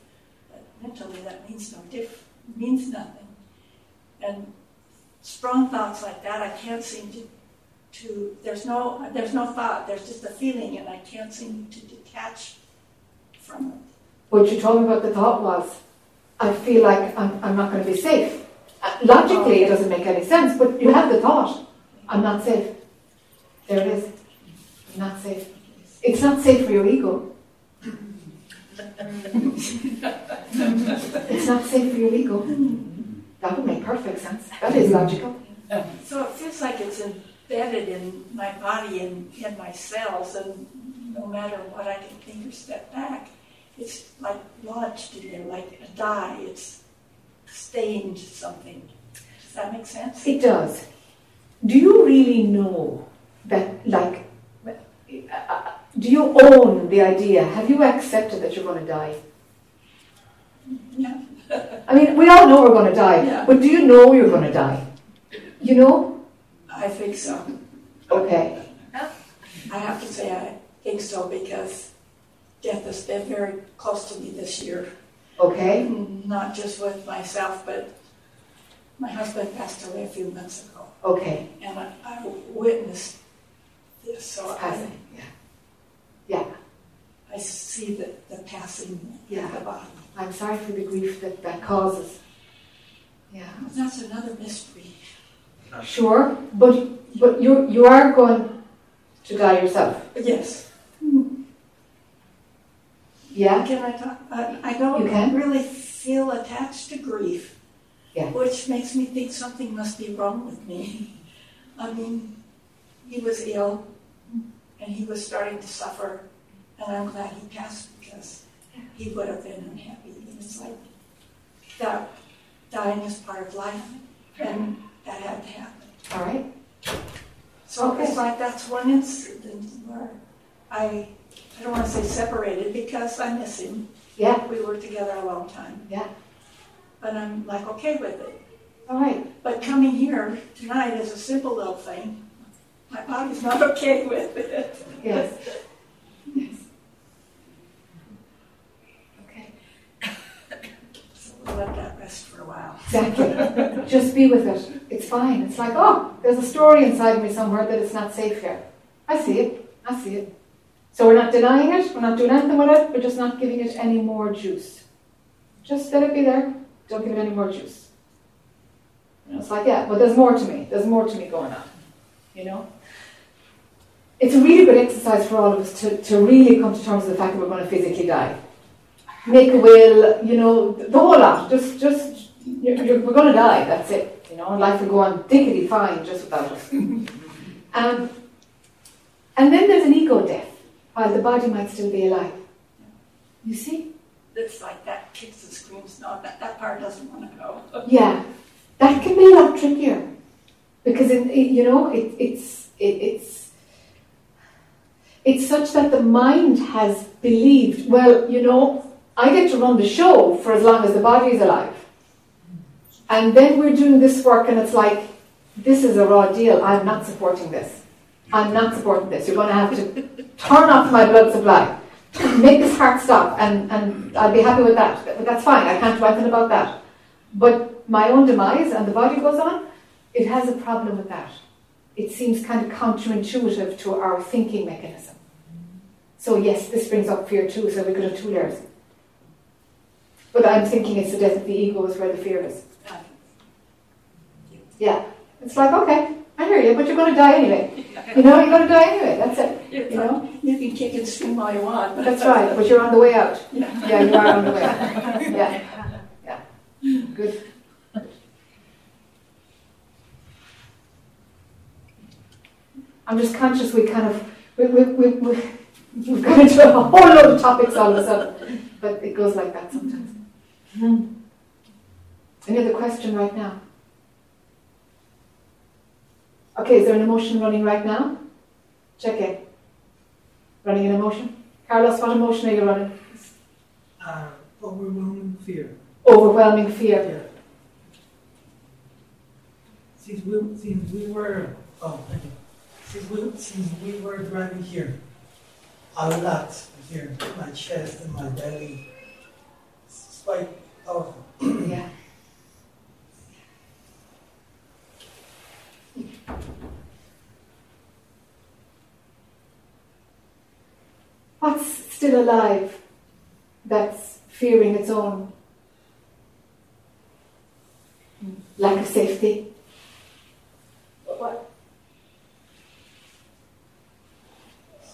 But mentally, that means no diff, means nothing. And strong thoughts like that, I can't seem to. To, there's no there's no thought there's just a feeling and I can't seem to detach from it. What you told me about the thought was, I feel like I'm, I'm not going to be safe. Logically, it doesn't make any sense, but you have the thought, I'm not safe. There it is. I'm not safe. It's not safe for your ego. it's not safe for your ego. That would make perfect sense. That is logical. So it feels like it's embedded in my body and in my cells, and no matter what I can think or step back, it's like lodged in there, like a dye. It's stained something. Does that make sense? It does. Do you really know that, like, do you own the idea? Have you accepted that you're going to die? Yeah. I mean, we all know we're going to die, Yeah. but do you know you're going to die? You know? I think so. Okay. I have to say I think so because death has been very close to me this year. Okay. Not just with myself, but my husband passed away a few months ago. Okay. And I, I witnessed this, so It's I, passing. Yeah. Yeah. I see the, the passing Yeah. of the body. I'm sorry for the grief that that causes. Yeah. That's another mystery. Sure, but but you you are going to die yourself. Yes. Yeah. Can I talk? I, I don't You can. really feel attached to grief, Yeah. which makes me think something must be wrong with me. I mean, he was ill and he was starting to suffer, and I'm glad he passed because he would have been unhappy. And it's like that dying is part of life, and that had to happen. All right. So Okay. it's like that's one incident where I, I don't want to say separated because I miss him. Yeah. We were together a long time. Yeah. But I'm like okay with it. All right. But coming here tonight is a simple little thing. My body's not okay with it. Yes. Yes. Okay. So we'll let that rest for a while. Exactly. Just be with it. It's fine. It's like, oh, there's a story inside me somewhere that it's not safe here. I see it. I see it. So we're not denying it. We're not doing anything with it. We're just not giving it any more juice. Just let it be there. Don't give it any more juice. It's like, yeah, but there's more to me. There's more to me going on. You know? It's a really good exercise for all of us to, to really come to terms with the fact that we're going to physically die. Make a will, you know, the whole lot. Just, just, you're, you're, we're going to die. That's it. You know, and life will go on diggity fine just without us. um, and then there's an ego death, while the body might still be alive. You see? It's like that kicks and screams. No, that, that part doesn't want to go. Yeah, that can be a lot trickier because you know it, it's it, it's it's such that the mind has believed. Well, you know, I get to run the show for as long as the body is alive, and then we're doing this work, and it's like this is a raw deal. I'm not supporting this. I'm not supporting this. You're going to have to turn off my blood supply, make this heart stop, and, and I'll be happy with that. But that's fine, I can't do anything about that. But my own demise and the body goes on, it has a problem with that. It seems kind of counterintuitive to our thinking mechanism. So, yes, this brings up fear too, so we could have two layers. But I'm thinking it's the death of the ego is where the fear is. Yeah. It's like, okay, I hear you, but you're going to die anyway. You know, you're going to die anyway. That's it. You know? You can kick and scream all you want. But That's right, but you're on the way out. Yeah. Yeah, you are on the way out. Yeah. Yeah. Good. I'm just conscious we kind of, we, we, we, we, we've gone into a whole load of topics all of a sudden, but it goes like that sometimes. Hmm. Any other question right now? Okay, is there an emotion running right now? Check it. Running an emotion? Carlos, what emotion are you running? Uh, overwhelming fear. Overwhelming fear. Yeah. Since we since we were oh okay. since we since we were driving here, a lot here, my chest and my belly. It's quite powerful. Yeah. What's still alive that's fearing its own lack of safety? What?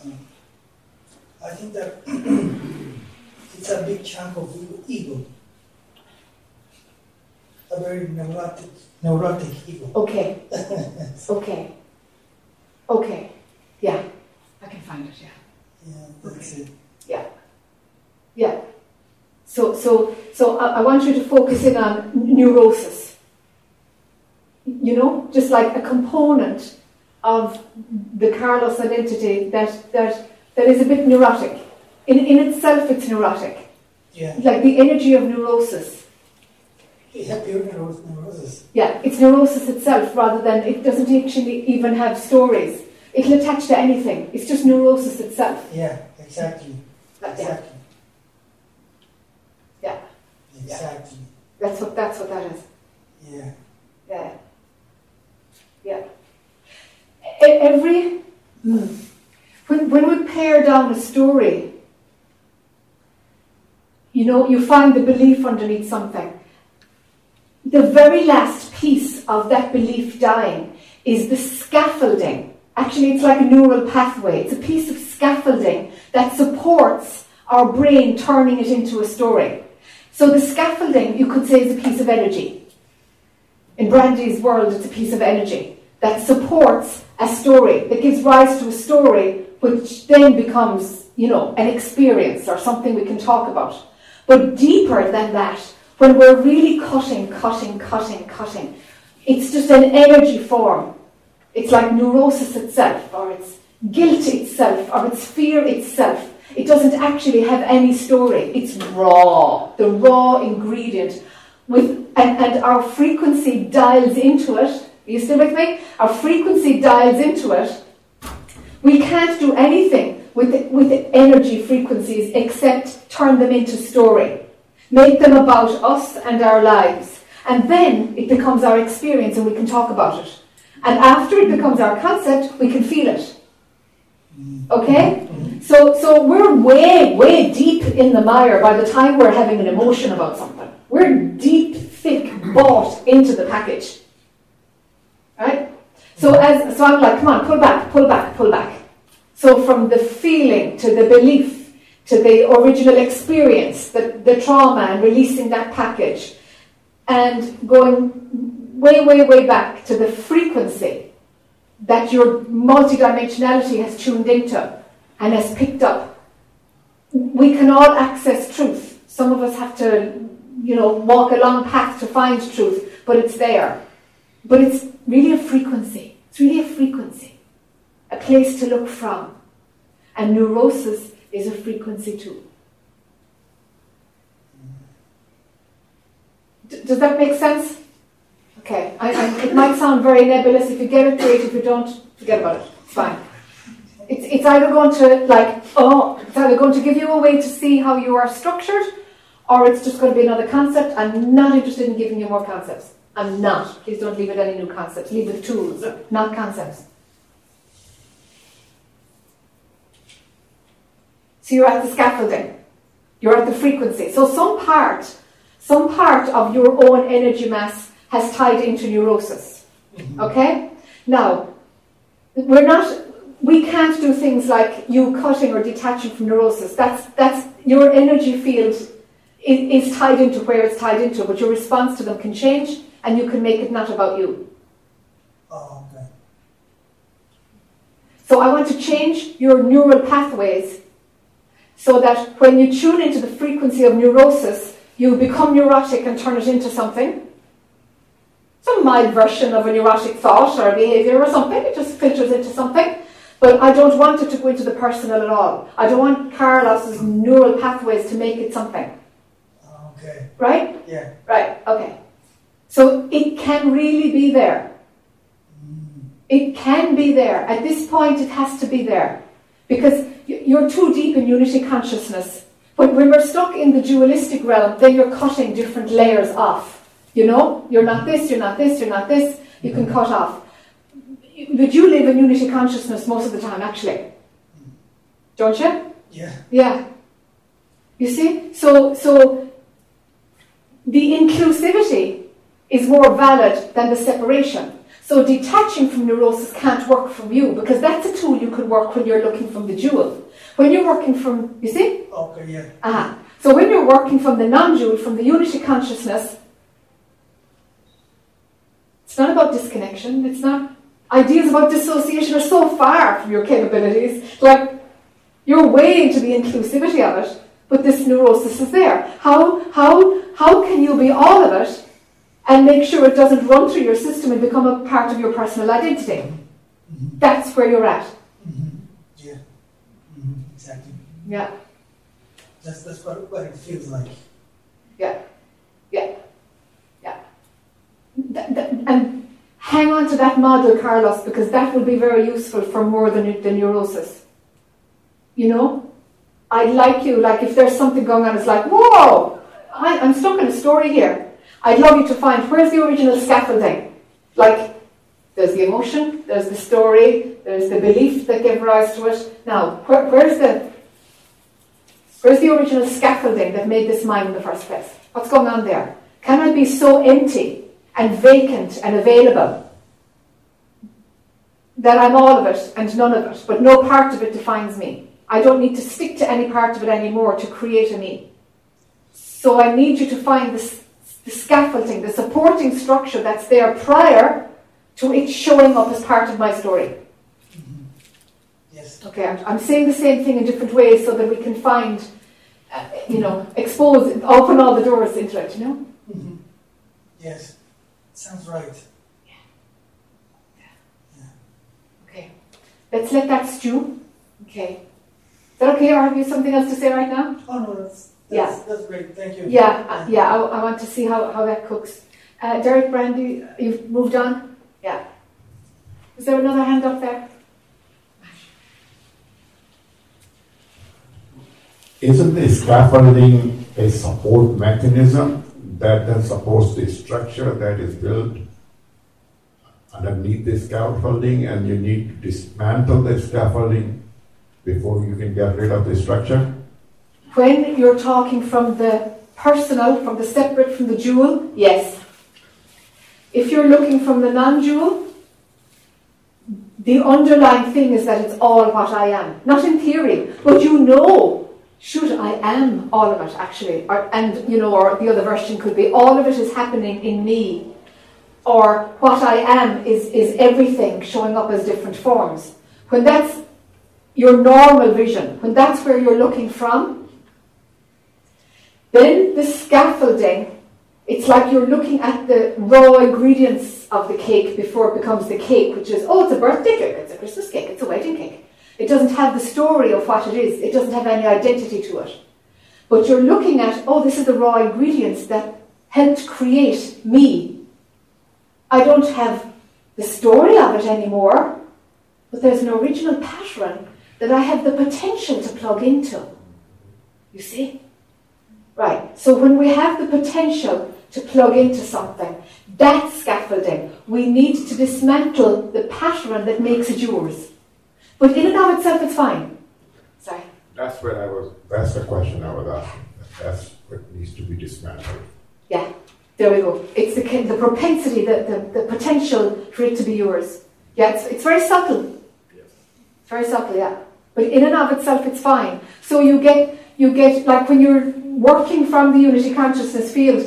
Hmm. I think that it's a big chunk of ego. A very neurotic, neurotic ego. Okay. Okay. Okay. Yeah. I can find it, yeah. Yeah, that's it. Yeah. So, so, so I, I want you to focus in on neurosis. You know, just like a component of the Carlos identity that, that, that is a bit neurotic. In, in itself, it's neurotic. Yeah. Like the energy of neurosis. Yeah, pure neurosis. Yeah, it's neurosis itself rather than it doesn't actually even have stories. It'll attach to anything. It's just neurosis itself. Yeah, exactly. Like, yeah, Exactly. Yeah. Exactly. that's what that's what that is. Yeah. Yeah. Yeah. Every hmm, when when we pare down a story, you know, you find the belief underneath something. The very last piece of that belief dying is the scaffolding. Actually, it's like a neural pathway. It's a piece of scaffolding that supports our brain turning it into a story. So the scaffolding, you could say, is a piece of energy. In Brandy's world, it's a piece of energy that supports a story, that gives rise to a story, which then becomes, you know, an experience or something we can talk about. But deeper than that, when we're really cutting, cutting, cutting, cutting, it's just an energy form. It's like neurosis itself, or it's guilt itself, or it's fear itself. It doesn't actually have any story. It's raw, the raw ingredient. With and, and our frequency dials into it. Are you still with me? Our frequency dials into it. We can't do anything with with energy frequencies except turn them into story, make them about us and our lives, and then it becomes our experience and we can talk about it. And after it becomes our concept, we can feel it. Okay? So, so we're way, way deep in the mire by the time we're having an emotion about something. We're deep, thick, bought into the package. Right? So as so I'm like, come on, pull back, pull back, pull back. So from the feeling to the belief to the original experience, the, the trauma and releasing that package and going way, way, way back to the frequency that your multidimensionality has tuned into and has picked up. We can all access truth. Some of us have to, you know, walk a long path to find truth, but it's there. But it's really a frequency. It's really a frequency, a place to look from. And neurosis is a frequency too. D- does that make sense? Okay, I, I, it might sound very nebulous. If you get it, great. If you don't, forget about it. It's fine. It's, it's either going to like, oh, it's either going to give you a way to see how you are structured, or it's just going to be another concept. I'm not interested in giving you more concepts. I'm not. Please don't leave with any new concepts. Leave with tools, not concepts. So you're at the scaffolding. You're at the frequency. So some part, some part of your own energy mass has tied into neurosis. Mm-hmm. Okay? Now, we're not we can't do things like you cutting or detaching from neurosis. That's that's your energy field is, is tied into where it's tied into, but your response to them can change and you can make it not about you. Oh, okay. So I want to change your neural pathways so that when you tune into the frequency of neurosis, you become neurotic and turn it into something. Some mild version of a neurotic thought or a behavior or something. It just filters into something. But I don't want it to go into the personal at all. I don't want Carlos's neural pathways to make it something. Okay. Right? Yeah. Right, okay. So it can really be there. Mm. It can be there. At this point, it has to be there. Because you're too deep in unity consciousness. When, when we're stuck in the dualistic realm, then you're cutting different layers off. You know? You're not this, you're not this, you're not this. You can cut off. But you live in unity consciousness most of the time, actually. Don't you? Yeah. Yeah. You see? So, so the inclusivity is more valid than the separation. So detaching from neurosis can't work from you because that's a tool you could work when you're looking from the dual. When you're working from, you see? Okay, yeah. Uh-huh. So when you're working from the non-dual, from the unity consciousness, it's not about disconnection. It's not ideas about dissociation are so far from your capabilities. Like you're way into the inclusivity of it, but this neurosis is there. How how how can you be all of it and make sure it doesn't run through your system and become a part of your personal identity? Mm-hmm. That's where you're at. Mm-hmm. Yeah. Mm-hmm. Exactly. Yeah. That's that's what, what it feels like. Yeah. Yeah. Yeah. Th- th- and hang on to that model, Carlos, because that will be very useful for more than the neurosis. You know? I'd like you, like if there's something going on, it's like, whoa, I, I'm stuck in a story here. I'd love you to find where's the original scaffolding? Like, there's the emotion, there's the story, there's the belief that gave rise to it. Now, where, where's the where's the original scaffolding that made this mine in the first place? What's going on there? Can I be so empty and vacant and available that I'm all of it and none of it, but no part of it defines me? I don't need to stick to any part of it anymore to create a me. So I need you to find this, the scaffolding, the supporting structure that's there prior to it showing up as part of my story. Yes. Okay, I'm, I'm saying the same thing in different ways so that we can find, uh, you know, expose, open all the doors into it, you know? Mm-hmm. Yes. Sounds right. Yeah. Okay, let's let that stew. Okay. Is that okay, or have you something else to say right now? Oh no, that's that's, Yeah. that's great. Thank you. Yeah, uh, yeah, I, I want to see how, how that cooks. Uh, Derek Brandy, you've moved on? Yeah. Is there another hand up there? Isn't the scaffolding a support mechanism that then supports the structure that is built underneath the scaffolding and you need to dismantle the scaffolding before you can get rid of the structure? When you're talking from the personal, from the separate, from the dual, yes. If you're looking from the non dual, the underlying thing is that it's all what I am. Not in theory, but you know, should I am all of it actually. Or, and, you know, or the other version could be all of it is happening in me. Or what I am is, is everything showing up as different forms. When that's your normal vision, when that's where you're looking from, then the scaffolding, it's like you're looking at the raw ingredients of the cake before it becomes the cake, which is, oh, it's a birthday cake, it's a Christmas cake, it's a wedding cake. It doesn't have the story of what it is, it doesn't have any identity to it. But you're looking at, oh, this is the raw ingredients that helped create me. I don't have the story of it anymore, but there's an original pattern that I have the potential to plug into. You see? Right. So when we have the potential to plug into something, that's scaffolding. We need to dismantle the pattern that makes it yours. But in and of itself, it's fine. Sorry. That's what I was, that's the question I was asking. That's what needs to be dismantled. Yeah, there we go. It's the, the propensity, the, the, the potential for it to be yours. Yeah, it's, it's very subtle. It's very subtle, yeah. But in and of itself, it's fine. So you get, you get like when you're working from the unity consciousness field,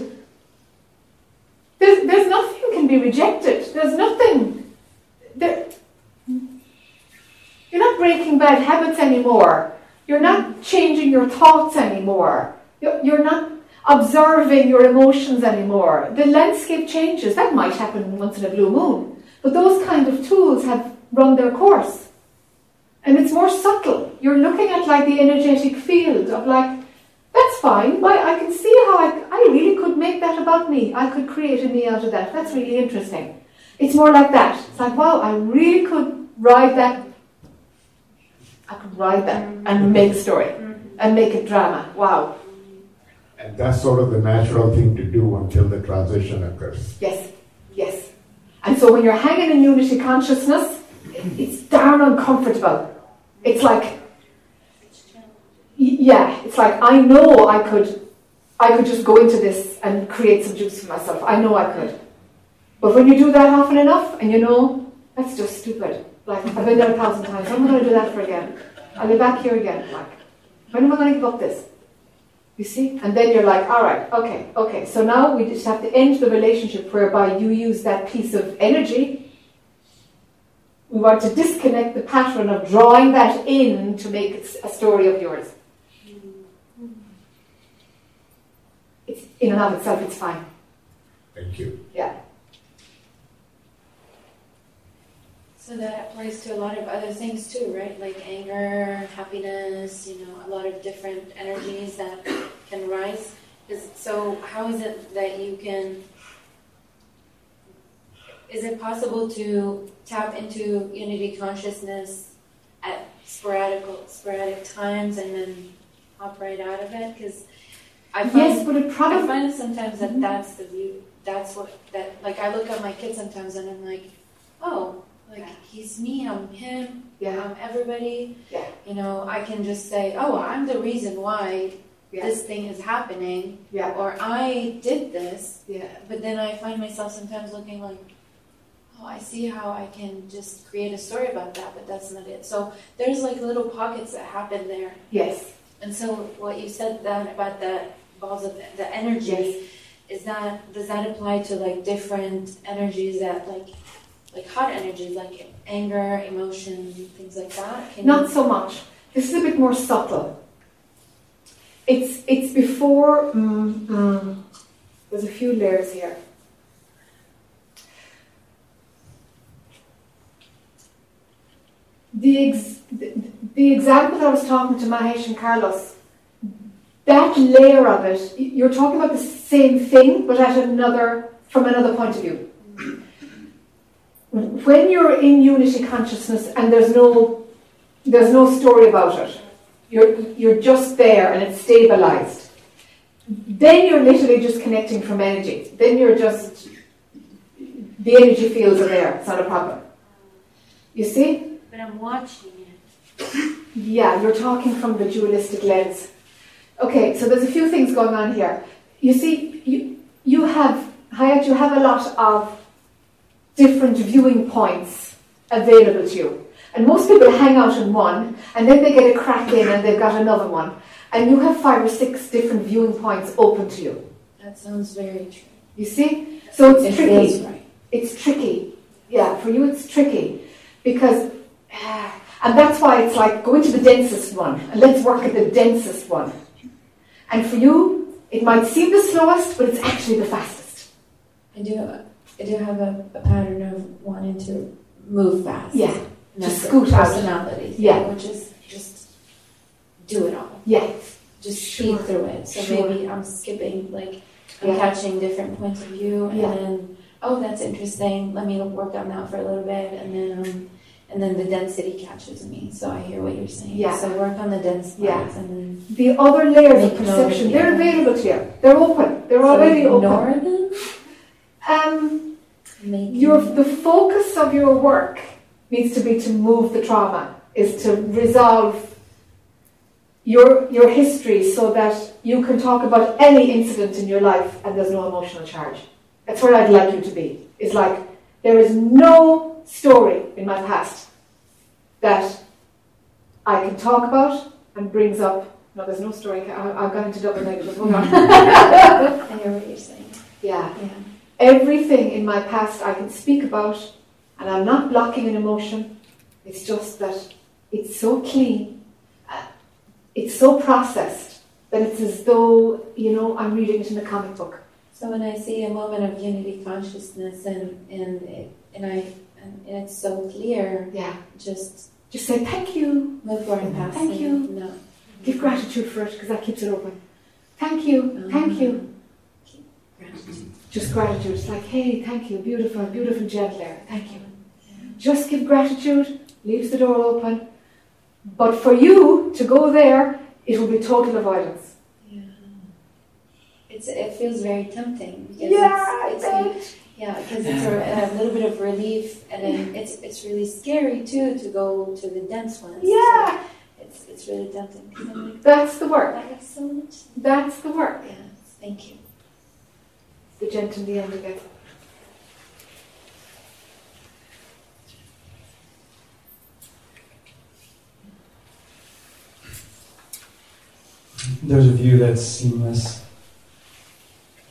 there's, there's nothing can be rejected. There's nothing. There, you're not breaking bad habits anymore. You're not changing your thoughts anymore. You're, you're not observing your emotions anymore. The landscape changes. That might happen once in a blue moon. But those kind of tools have run their course. And it's more subtle. You're looking at like the energetic field of like, that's fine. But I can see how I, I really could make that about me. I could create a me out of that. That's really interesting. It's more like that. It's like, wow, I really could ride that. I could ride that and make a story and make a drama. Wow. And that's sort of the natural thing to do until the transition occurs. Yes, yes. And so when you're hanging in unity consciousness, it's darn uncomfortable. It's like, yeah, it's like I know I could, I could just go into this and create some juice for myself. I know I could. But when you do that often enough, and you know that's just stupid. Like I've been there a thousand times. I'm not going to do that for again. I'll be back here again. Like when am I going to give up this? You see? And then you're like, all right, okay, okay. So now we just have to end the relationship whereby you use that piece of energy we want to disconnect the pattern of drawing that in to make it a story of yours. It's in and of itself, it's fine. Thank you. Yeah. So that applies to a lot of other things too, right? Like anger, happiness, you know, a lot of different energies that can rise. Is, so how is it that you can is it possible to tap into unity consciousness at sporadic sporadic times and then hop right out of it? Because I find, yes, but it probably I find sometimes that mm-hmm. that's the view. That's what that like. I look at my kids sometimes and I'm like, oh, like Yeah. he's me, I'm him, Yeah. I'm everybody. Yeah. You know, I can just say, oh, I'm the reason why Yeah. this thing is happening, Yeah. or I did this. Yeah. But then I find myself sometimes looking like, oh, I see how I can just create a story about that, but that's not it. So there's like little pockets that happen there. Yes. And so what you said then about the balls of the energy, Yes. is that does that apply to like different energies that like like hot energies like anger, emotion, things like that? Can Not so much. This is a bit more subtle. It's it's before. Mm, mm, there's a few layers here. The, ex, the, the example I was talking to Mahesh and Carlos, that layer of it, you're talking about the same thing, but at another from another point of view. When you're in unity consciousness and there's no there's no story about it. You're, you're just there and it's stabilized. Then you're literally just connecting from energy. Then you're just, the energy fields are there. It's not a problem. You see? But I'm watching it. Yeah, you're talking from the dualistic lens. Okay, so there's a few things going on here. You see, you, you have, Hayat, you have a lot of different viewing points available to you. And most people hang out in one, and then they get a crack in and they've got another one. And you have five or six different viewing points open to you. That sounds very true. You see? So it's It tricky. feels right. It's tricky. Yeah, for you it's tricky. Because, and that's why it's like go into the densest one and let's work at the densest one. And for you, it might seem the slowest, but it's actually the fastest. I do. I do have a, a pattern of wanting to move fast. Yeah. And To scoot personality. thing, Yeah. Which is just do it all. Yeah. Just Sure. speed through it. So Sure. maybe I'm skipping, like I'm Yeah. catching different points of view, and Yeah. then oh, that's interesting. Let me work on that for a little bit, and then um, and then the density catches me. So I hear what you're saying. Yeah. So work on the dense Yeah. and then The other layers of Make note of perception, the they're available to you. They're open. They're so already ignore open. them. Um, your the focus of your work needs to be to move the trauma, is to resolve your your history so that you can talk about any incident in your life and there's no emotional charge. That's where I'd like you to be. It's like there is no story in my past that I can talk about and brings up. No, there's no story. I, I've gone into double negative. Hold on. I hear what you're saying. yeah. Yeah. Everything in my past I can speak about, and I'm not blocking an emotion. It's just that it's so clean, uh, it's so processed that it's as though you know I'm reading it in a comic book. So when I see a moment of unity consciousness and and and I and it's so clear, Yeah. just Just say thank you. move forward past Thank you. No. Give gratitude for it because that keeps it open. Thank you. Um, thank you. Gratitude. Just gratitude. It's like, hey, thank you. Beautiful, beautiful gentle air. Thank you. Just give gratitude. Leaves the door open. But for you to go there, it will be total avoidance. Yeah. It's it feels very tempting Yeah, it's, I it's yeah because it's a, a little bit of relief and then it's it's really scary too to go to the dense ones. Yeah, So it's it's really tempting. 'cause I'm like, that's the work. I have so much. That's the work. Yeah. Thank you. The gent in the end again. There's a view that's seamless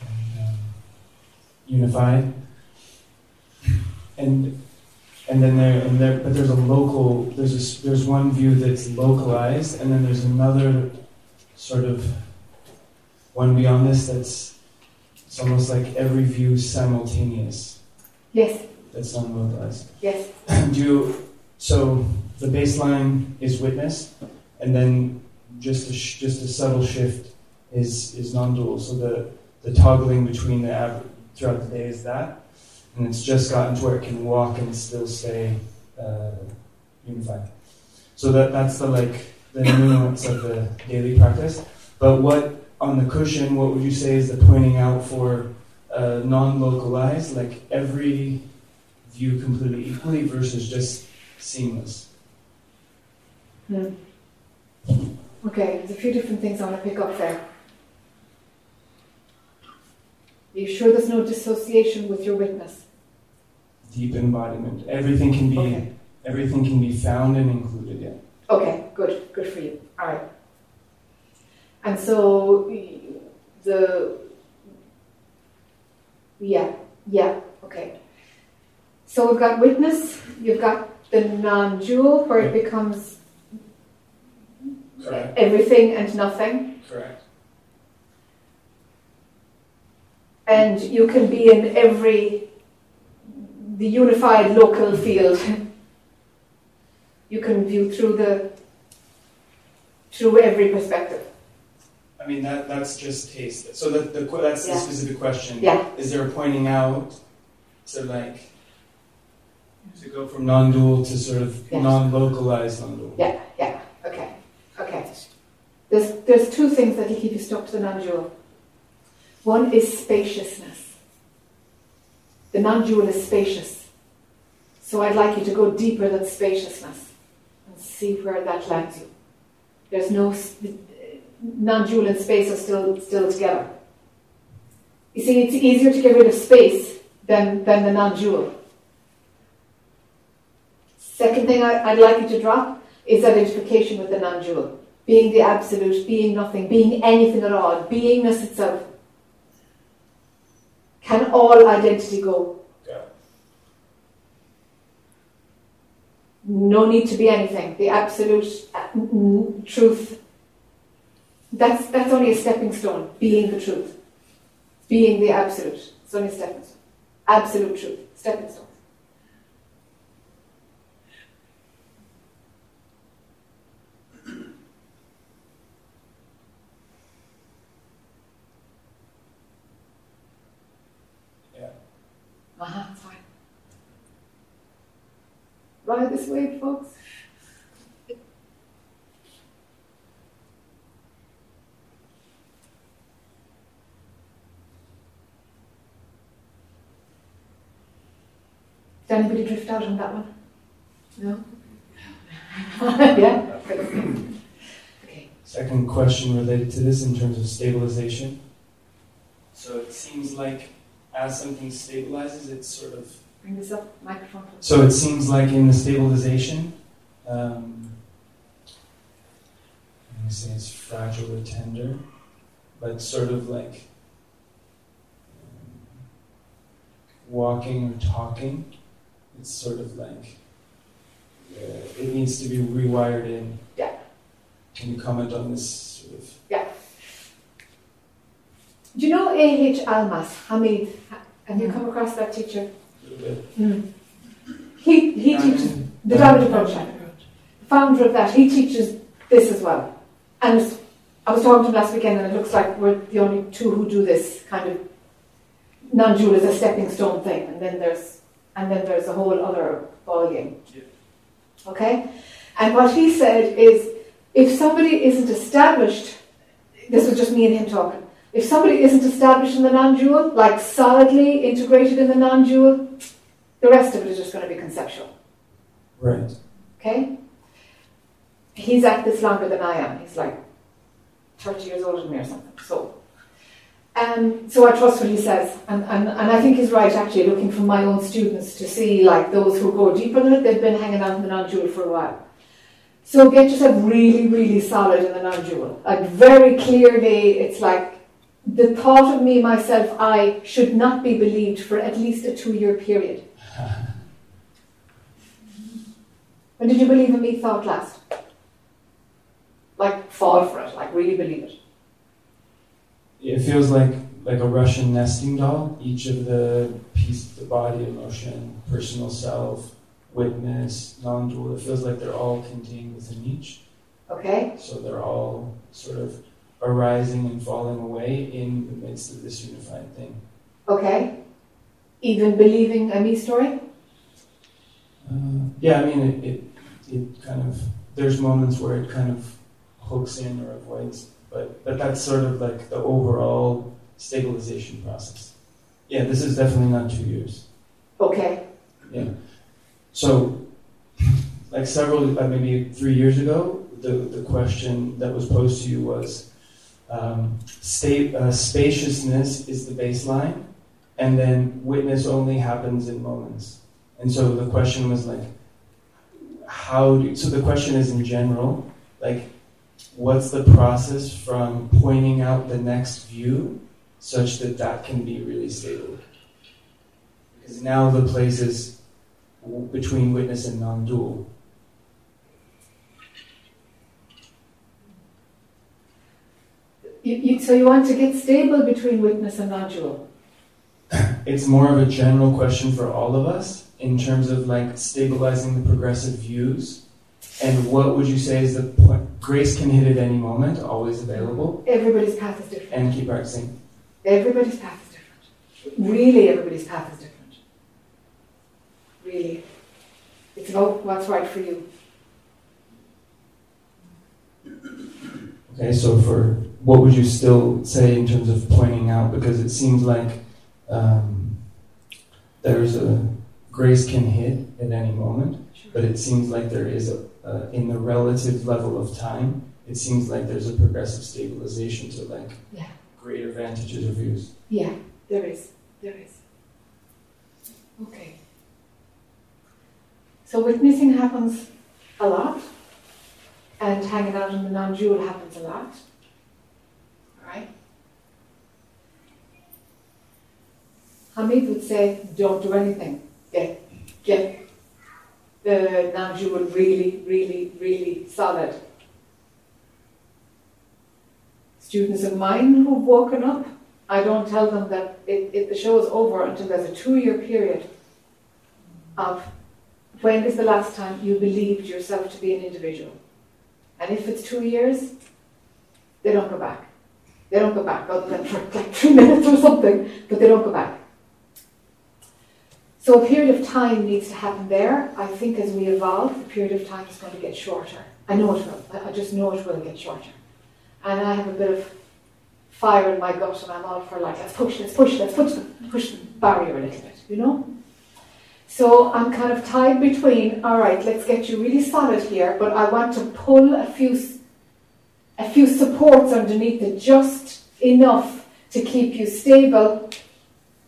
and um, unified, and and then there and there, but there's a local. There's a, there's one view that's localized, and then there's another sort of one beyond this that's it's almost like every view simultaneous. Yes, That's non-localized. yes. Do you, so the baseline is witness, and then just a sh- just a subtle shift is is non-dual. So the the toggling between the average throughout the day is that, and it's just gotten to where it can walk and still stay uh, unified. So that that's the like the nuance of the daily practice. But what on the cushion, what would you say is the pointing out for uh, non-localized, like every view completely equally versus just seamless. Hmm. Okay, there's a few different things I want to pick up there. Are you sure there's no dissociation with your witness? Deep embodiment. Everything can be Okay. everything can be found and included. Yeah. Okay, good, good for you. All right. And so the yeah, yeah, okay. So we've got witness, you've got the non-dual where it becomes Correct. everything and nothing, Correct. And you can be in every the unified local field. You can view through the through every perspective. I mean that that's just taste. So that the that's Yeah. the specific question. Yeah. Is there a pointing out to like to go from non-dual to sort of Yes. non-localized non-dual? Yeah, yeah, okay, okay. There's, there's two things that will keep you stuck to the non-dual. One is spaciousness. The non-dual is spacious. So I'd like you to go deeper than spaciousness and see where that lands you. There's no, non-dual and space are still, still together. You see, it's easier to get rid of space than, than the non-dual. Second thing I, I'd like you to drop is identification with the non-dual. Being the absolute, being nothing, being anything at all, beingness itself. Can all identity go? Yeah. No need to be anything. The absolute uh, truth. That's, that's only a stepping stone, being the truth. Being the absolute. It's only a stepping stone. Absolute truth. Stepping stone. Yeah. Fine. Ride this wave, folks. Did anybody drift out on that one? No? yeah? Okay. Second question related to this in terms of stabilization. So it seems like as something stabilizes, it's sort of Bring this up, microphone. So it seems like in the stabilization, um, I'm going to say it's fragile or tender, but sort of like um, walking or talking. It's sort of like uh, it needs to be rewired in. Yeah. Can you comment on this sort of? Yeah. Do you know A.H. Almaas, Hameed? Have you come across that teacher? little bit? Mm. He, he teaches the approach, the founder of that. He teaches this as well. And I was talking to him last weekend, and it looks like we're the only two who do this kind of non-dual as a stepping stone thing, and then there's and then there's a whole other ballgame. Yeah. Okay, and what he said is, if somebody isn't established, this was just me and him talking. If somebody isn't established in the non-dual, like solidly integrated in the non-dual, the rest of it is just going to be conceptual. Right. Okay? He's at this longer than I am. He's like 30 years older than me or something. So, um, so I trust what he says. And, and, and I think he's right, actually, looking from my own students to see, like, those who go deeper than it, they've been hanging out in the non-dual for a while. So get yourself really, really solid in the non-dual. Like, very clearly, it's like, the thought of me, myself, I should not be believed for at least a two-year period. When did you believe in me thought last? Like fall for it, like really believe it. It feels like like a Russian nesting doll. Each of the pieces, the body, emotion, personal self, witness, non-dual. It feels like they're all contained within each. Okay? So they're all sort of arising and falling away in the midst of this unified thing. Okay? Even believing a me story? Uh, yeah, I mean, it, it, it kind of, there's moments where it kind of hooks in or avoids, but, but that's sort of like the overall stabilization process. Yeah, this is definitely not two years. Okay. Yeah. So, like several, maybe three years ago, the, the question that was posed to you was um, sta- uh, spaciousness is the baseline, and then witness only happens in moments. And so the question was like, how do, so the question is in general, like, what's the process from pointing out the next view such that that can be really stable? Because now the place is between witness and non dual. You, you, so you want to get stable between witness and non-dual? It's more of a general question for all of us in terms of like stabilizing the progressive views. And what would you say is the point? Grace can hit at any moment, always available, Everybody's path is different. and keep practicing. Everybody's path is different. Really, everybody's path is different. Really. It's about what's right for you. Okay, so for what would you still say in terms of pointing out? Because it seems like um, there's a grace can hit at any moment, but it seems like there is a uh, in the relative level of time. It seems like there's a progressive stabilization to like Yeah. great advantages or views. Yeah, there is. There is. Okay. So witnessing happens a lot, and hanging out in the non-dual happens a lot. Alright? Hameed would say, don't do anything. Get, get the non-dual really, really, really solid. Students of mine who've woken up, I don't tell them that it, it, the show is over until there's a two-year period of when is the last time you believed yourself to be an individual. And if it's two years, they don't go back. They don't go back, other than for like three minutes or something, but they don't go back. So a period of time needs to happen there. I think as we evolve, the period of time is going to get shorter. I know it will. I- just know it will get shorter. And I have a bit of fire in my gut, and I'm all for like, let's push, let's push, let's push the, push the barrier a little bit, you know? So I'm kind of tied between, all right, let's get you really solid here, but I want to pull a few, a few supports underneath it, just enough to keep you stable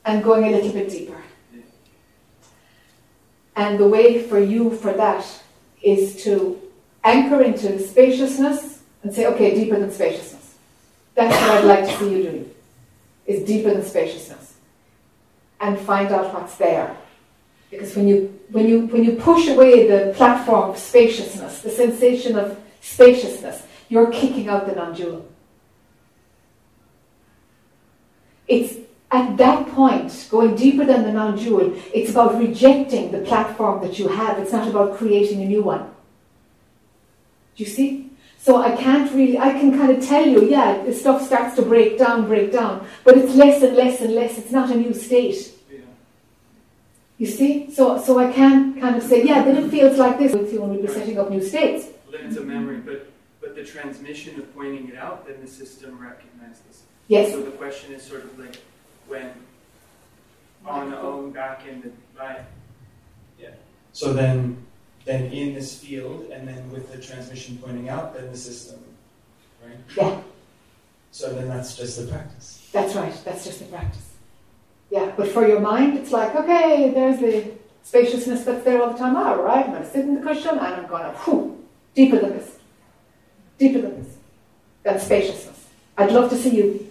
and going a little bit deeper. And the way for you for that is to anchor into the spaciousness and say, okay, deeper than spaciousness. That's what I'd like to see you doing, is deeper than spaciousness. And find out what's there. Because when you, when you, when you push away the platform of spaciousness, the sensation of spaciousness, you're kicking out the non-dual. It's at that point, going deeper than the non-dual, it's about rejecting the platform that you have. It's not about creating a new one. Do you see? So I can't really, I can kind of tell you, yeah, the stuff starts to break down, break down, but it's less and less and less. It's not a new state. You see? So, so I can kind of say, yeah, then it feels like this you when we'll be setting up new states. It's a memory, but but the transmission of pointing it out, then the system recognizes. Yes. So the question is sort of like when on the own back in the right. Yeah. So then, then in this field, and then with the transmission pointing out, then the system, right? Yeah. So then that's just the practice. That's right, that's just the practice. Yeah, but for your mind, it's like, okay, there's the spaciousness that's there all the time. All right, I'm going to sit in the cushion and I'm going to, whew, deeper than this. Deeper than this. Than spaciousness. I'd love to see you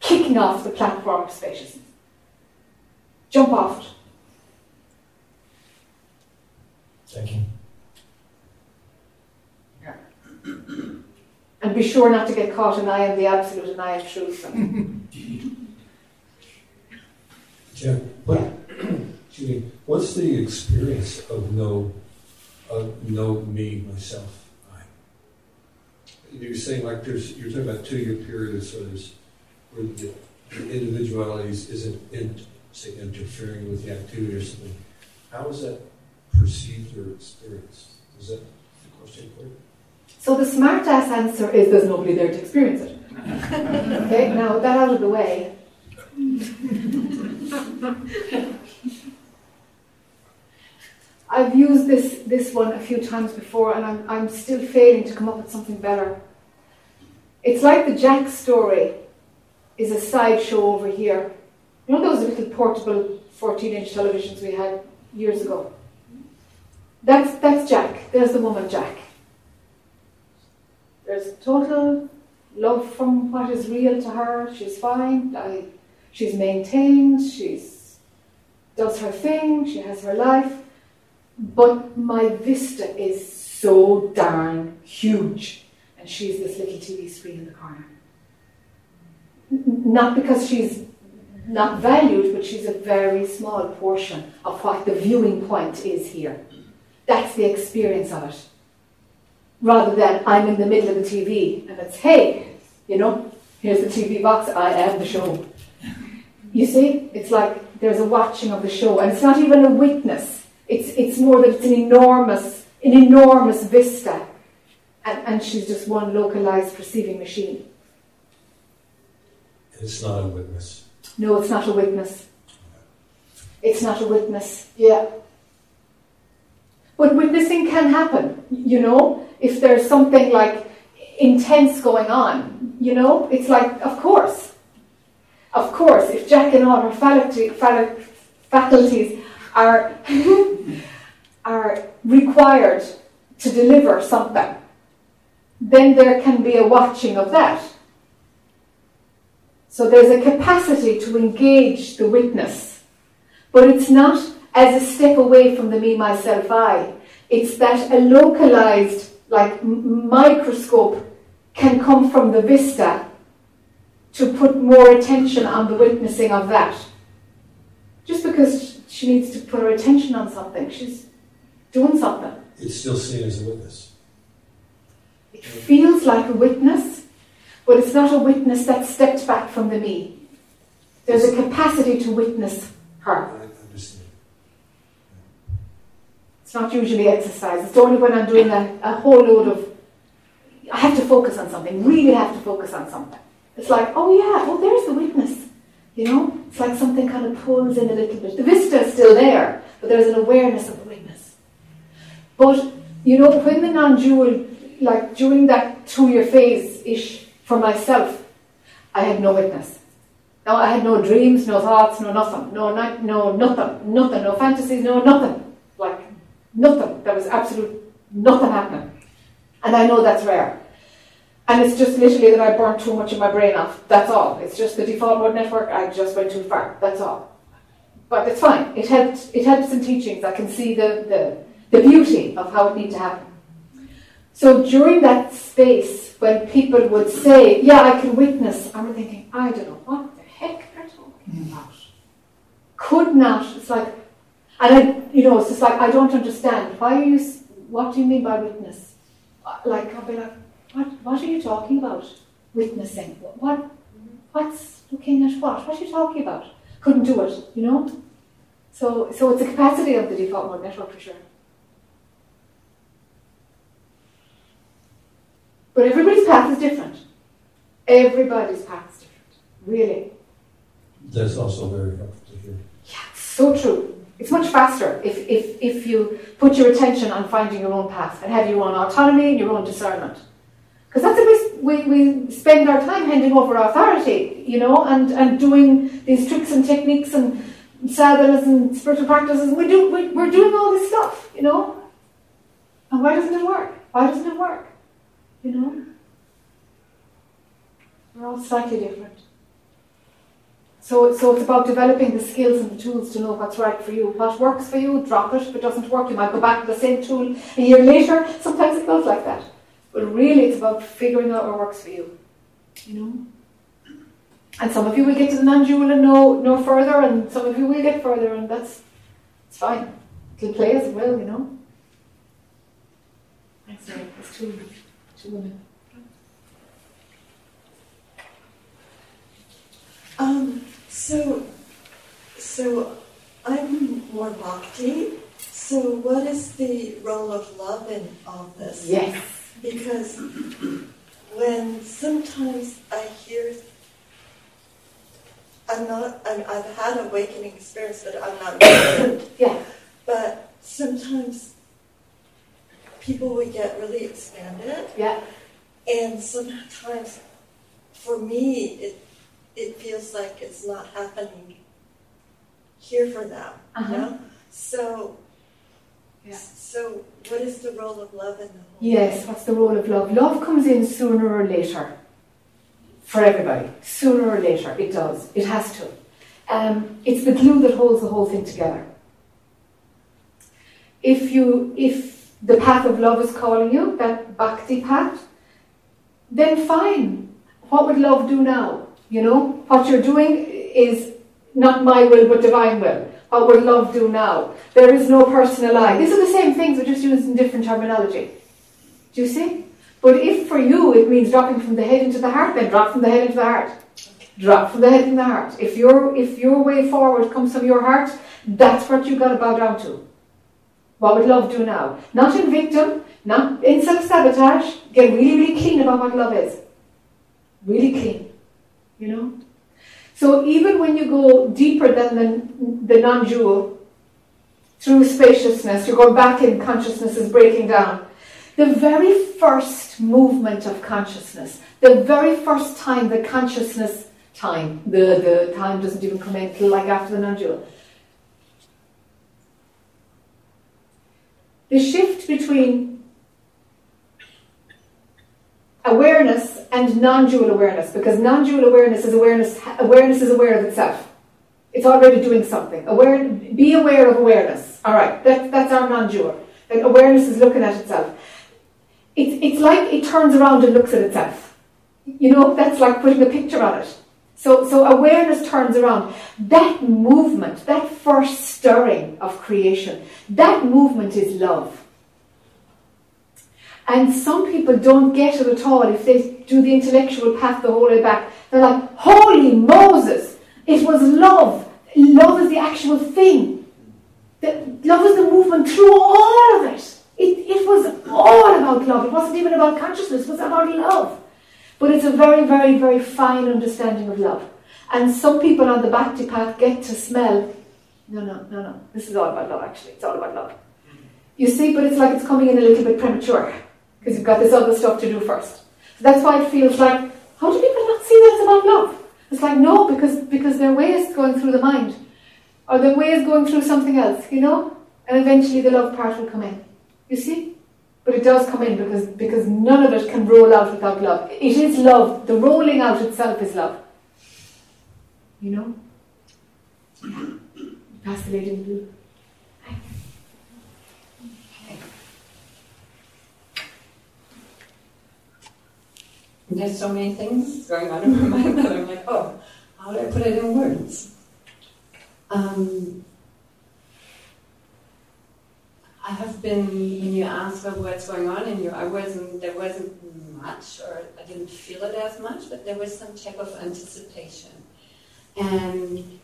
kicking off the platform of spaciousness. Jump off it. Thank you. Yeah. And be sure not to get caught in I am the absolute and I am truth. Yeah. What, excuse me. What's the experience of no, of no me, myself, I? You're saying like there's, you're talking about two-year periods, so there's where the, the individualities isn't in, say interfering with the activity or something. How is that perceived or experienced? Is that the question for you? So the smart ass answer is there's nobody there to experience it. okay, now that out of the way. I've used this, this one a few times before and I'm, I'm still failing to come up with something better. It's like the Jac story is a sideshow over here. You know those little portable 14 inch televisions we had years ago? That's, that's Jac. There's the woman Jac. There's total love from what is real to her. She's fine. I, she's maintained. She's does her thing. She has her life. But my vista is so darn huge, and she's this little TV screen in the corner. Not because she's not valued, but she's a very small portion of what the viewing point is here. That's the experience of it rather than I'm in the middle of the TV and it's, hey, you know, here's the TV box, I am the show. You see, it's like there's a watching of the show, and it's not even a witness. It's, it's more that it's an enormous, an enormous vista, and, and she's just one localized perceiving machine. It's not a witness. No, it's not a witness. It's not a witness, yeah. But witnessing can happen, you know, if there's something like intense going on, you know, it's like, of course. Of course, if Jac and all her faculties are, are required to deliver something, then there can be a watching of that. So there's a capacity to engage the witness, but it's not as a step away from the me, myself, I. It's that a localized, like microscope, can come from the vista to put more attention on the witnessing of that. Just because she needs to put her attention on something, she's doing something. It's still seen as a witness. It feels like a witness, but it's not a witness that stepped back from the me. There's a capacity to witness her. It's not usually exercise. It's only when I'm doing a, a whole load of, I have to focus on something, really have to focus on something. It's like, oh yeah, oh there's the witness. You know, it's like something kind of pulls in a little bit. The vista is still there, but there's an awareness of the witness. But, you know, when the non dual, like during that two year phase ish for myself, I had no witness. No, I had no dreams, no thoughts, no nothing, no, no, no nothing, nothing, no fantasies, no nothing. Like, nothing. There was absolute nothing happening. And I know that's rare. And it's just literally that I burnt too much of my brain off. That's all. It's just the default mode network. I just went too far. That's all. But it's fine. It helped. It helps in teachings. I can see the, the, the beauty of how it needs to happen. So during that space, when people would say, "Yeah, I can witness," I'm thinking, "I don't know what the heck they're talking mm. about." Could not. It's like, and I, you know, it's just like I don't understand. Why are you? What do you mean by witness? Uh, like I'll be like what, what are you talking about? Witnessing. What, what's looking at what? What are you talking about? Couldn't do it, you know? So, so it's a capacity of the default mode network for sure. But everybody's path is different. Everybody's path is different. Really. That's also very helpful to hear. Yeah, so true. It's much faster if, if, if you put your attention on finding your own path and have your own autonomy and your own discernment. Because that's the way we, we spend our time handing over authority, you know, and, and doing these tricks and techniques and sadhanas and spiritual practices. We do, we, we're doing all this stuff, you know. And why doesn't it work? Why doesn't it work? You know? We're all slightly different. So, so it's about developing the skills and the tools to know what's right for you. What works for you, drop it. If it doesn't work, you might go back to the same tool a year later. Sometimes it goes like that. But really, it's about figuring out what works for you. You know? And some of you will get to the non dual and know, no further, and some of you will get further, and that's it's fine. It'll play as well, you know? Thanks, sorry, there's two, two women. Um, so, so I'm more bhakti. So, what is the role of love in all this? Yes because when sometimes I hear, I'm not, i have had awakening experience, but I'm not yeah. But sometimes people would get really expanded. Yeah. And sometimes, for me, it it feels like it's not happening here for them. Uh-huh. You know? So yeah. So, what is the role of love in the whole? Yes, what's the role of love? Love comes in sooner or later for everybody. Sooner or later, it does. It has to. Um, it's the glue that holds the whole thing together. If you, if the path of love is calling you, that bhakti path, then fine. What would love do now? You know, what you're doing is not my will but divine will. What would love do now? There is no personal I. These are the same things, we're just using different terminology. Do you see? But if for you it means dropping from the head into the heart, then drop from the head into the heart. Drop from the head into the heart. If your if your way forward comes from your heart, that's what you've got to bow down to. What would love do now? Not in victim, not in self-sabotage. Get really, really clean about what love is. Really clean. You know? So even when you go deeper than the, the non-dual, through spaciousness, you're going back in, consciousness is breaking down. The very first movement of consciousness, the very first time the consciousness time, the, the time doesn't even come in like after the non-dual. The shift between awareness and non-dual awareness, because non-dual awareness is awareness. Awareness is aware of itself. It's already doing something. Aware, be aware of awareness. All right, that, that's our non-dual. Like awareness is looking at itself. It's, it's like it turns around and looks at itself. You know, that's like putting a picture on it. So, so awareness turns around. That movement, that first stirring of creation, that movement is love. And some people don't get it at all if they do the intellectual path the whole way back. They're like, Holy Moses! It was love. Love is the actual thing. The, love was the movement through all of it. it. It was all about love. It wasn't even about consciousness, it was about love. But it's a very, very, very fine understanding of love. And some people on the Bhakti path get to smell, no, no, no, no, this is all about love actually, it's all about love. You see, but it's like it's coming in a little bit premature because you've got this other stuff to do first. So that's why it feels like, how do people not see that about love? It's like, no, because, because their way is going through the mind or their way is going through something else, you know? And eventually the love part will come in. You see? But it does come in because, because none of it can roll out without love. It is love. The rolling out itself is love. You know? Pass the lady in blue. There's so many things going on in my mind that I'm like, oh, how do I put it in words? Um, I have been when you asked about what's going on in you, I wasn't there wasn't much, or I didn't feel it as much, but there was some type of anticipation. And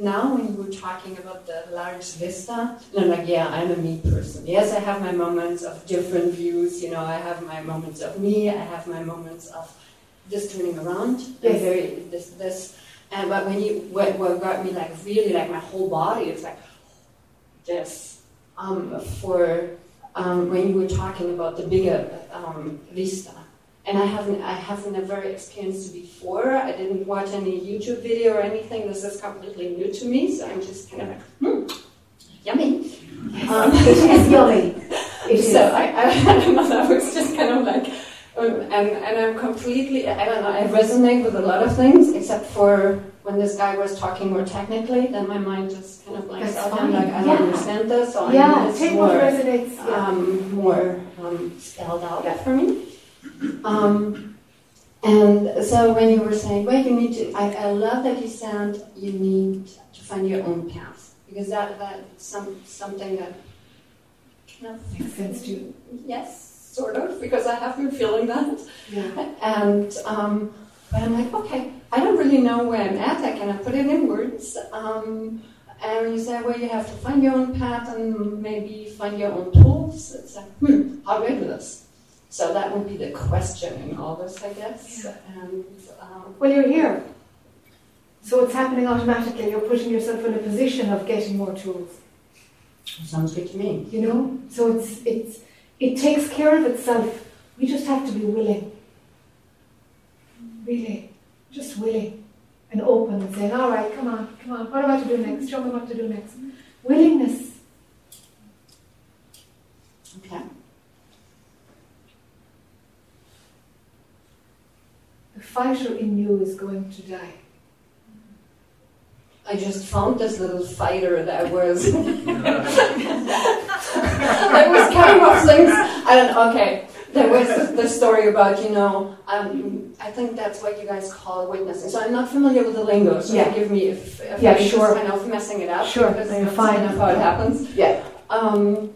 now when you were talking about the large vista, I'm like, yeah, I'm a me person. Yes, I have my moments of different views. You know, I have my moments of me. I have my moments of just turning around. Yes. Very this this. And but when you what, what got me like really like my whole body, it's like oh, this. Um, for um, when you were talking about the bigger um, vista, and I haven't I haven't ever experienced it before. I didn't watch any YouTube video or anything. This is completely new to me, so I'm just kind of like, hmm, yummy. Um, it is yummy. It so. I, I, I know. I was just kind of like, um, and and I'm completely I don't know. I resonate with a lot of things except for when this guy was talking more technically. Then my mind just kind of blanks out. I'm like, I don't Yeah. understand this. So I Yeah, need this take more resonates. Yeah. um, more um, spelled out for me. Um, and so when you were saying, well, you need to, I, I love that you said you need to find your own path because that that's some something that Makes sense to you. yes, sort of, because I have been feeling that. Yeah. And um, but I'm like, okay, I don't really know where I'm at. I cannot put it in words. Um, and you say, well, you have to find your own path and maybe find your own tools. It's like, hmm, how do I do this? So that would be the question in all this, I guess. And um, Well, you're here. So it's happening automatically. You're putting yourself in a position of getting more tools. sounds good to me. You know? So it's it's it takes care of itself. We just have to be willing. Really. Just willing. And open and saying, all right, come on, come on, what am I to do next? Show me what to do next. Willingness. Okay. The fighter in you is going to die. I just found this little fighter that was that was kind of things. I don't. Okay, there was the story about you know. Um, I think that's what you guys call witnessing. So I'm not familiar with the lingo. So Yeah. forgive me if, if Yeah, I'm just sure. kind of messing it up. Sure, because you're that's fine. kind of how it happens. Yeah. Um,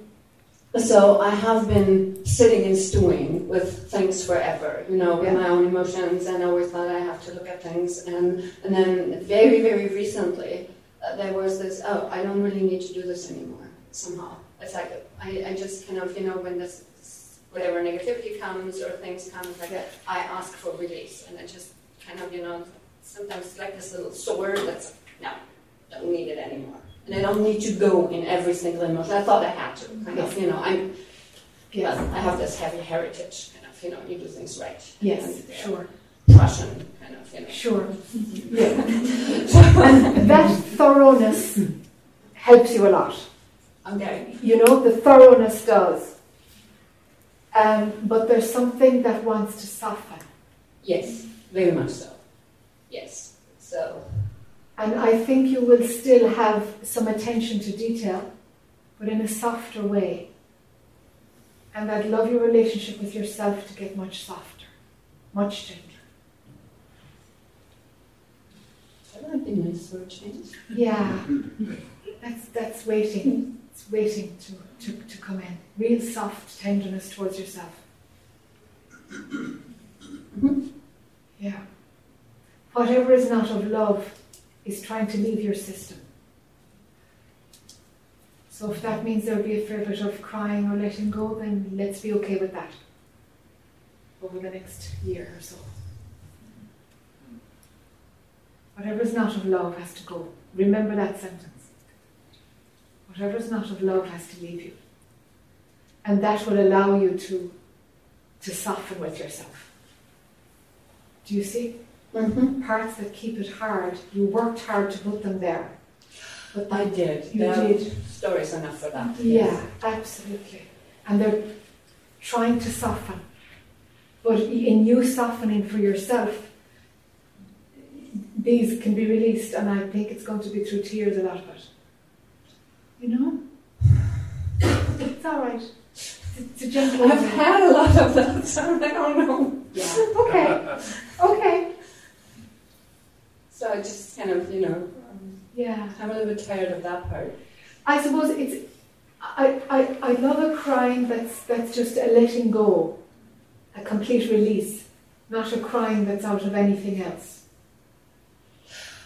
so I have been sitting and stewing with things forever, you know, with Yeah. my own emotions, and I always thought I have to look at things. And and then very very recently, uh, there was this. Oh, I don't really need to do this anymore. Somehow, it's like I, I just kind of you know when this whatever negativity comes or things come, like Yeah. I ask for release, and I just kind of you know sometimes it's like this little sword that's no, don't need it anymore. And I don't need to go in every single emotion. I thought I had to. Kind of, you know, I'm. Yes. I have this heavy heritage, kind of, you know, you do things right. Yes, And, uh, sure. Prussian, kind of, you know. Sure. Yeah. and that thoroughness helps you a lot. Okay. You know, the thoroughness does. Um, but there's something that wants to soften. Yes, very much so. Yes. So, And I think you will still have some attention to detail, but in a softer way. And I'd love your relationship with yourself to get much softer, much gentler. that would be nice for a change. Yeah, that's that's waiting. It's waiting to, to, to come in. Real soft tenderness towards yourself. Mm-hmm. Yeah. Whatever is not of love is trying to leave your system. So if that means there'll be a fair bit of crying or letting go, then let's be okay with that over the next year or so. Whatever is not of love has to go. Remember that sentence. Whatever is not of love has to leave you. And that will allow you to, to soften with yourself. Do you see? Mm-hmm. Parts that keep it hard, you worked hard to put them there. But I did. You There did. Stories enough for that. Yeah, absolutely. And they're trying to soften. But in you softening for yourself, these can be released, and I think it's going to be through tears a lot of it. You know? It's all right. It's a gentle. I've had a lot of that, so I don't know. Yeah. Okay. Okay. I just kind of, you know, um, Yeah. I'm a little bit tired of that part. I suppose it's. I, I, I love a crying that's that's just a letting go, a complete release, not a crying that's out of anything else.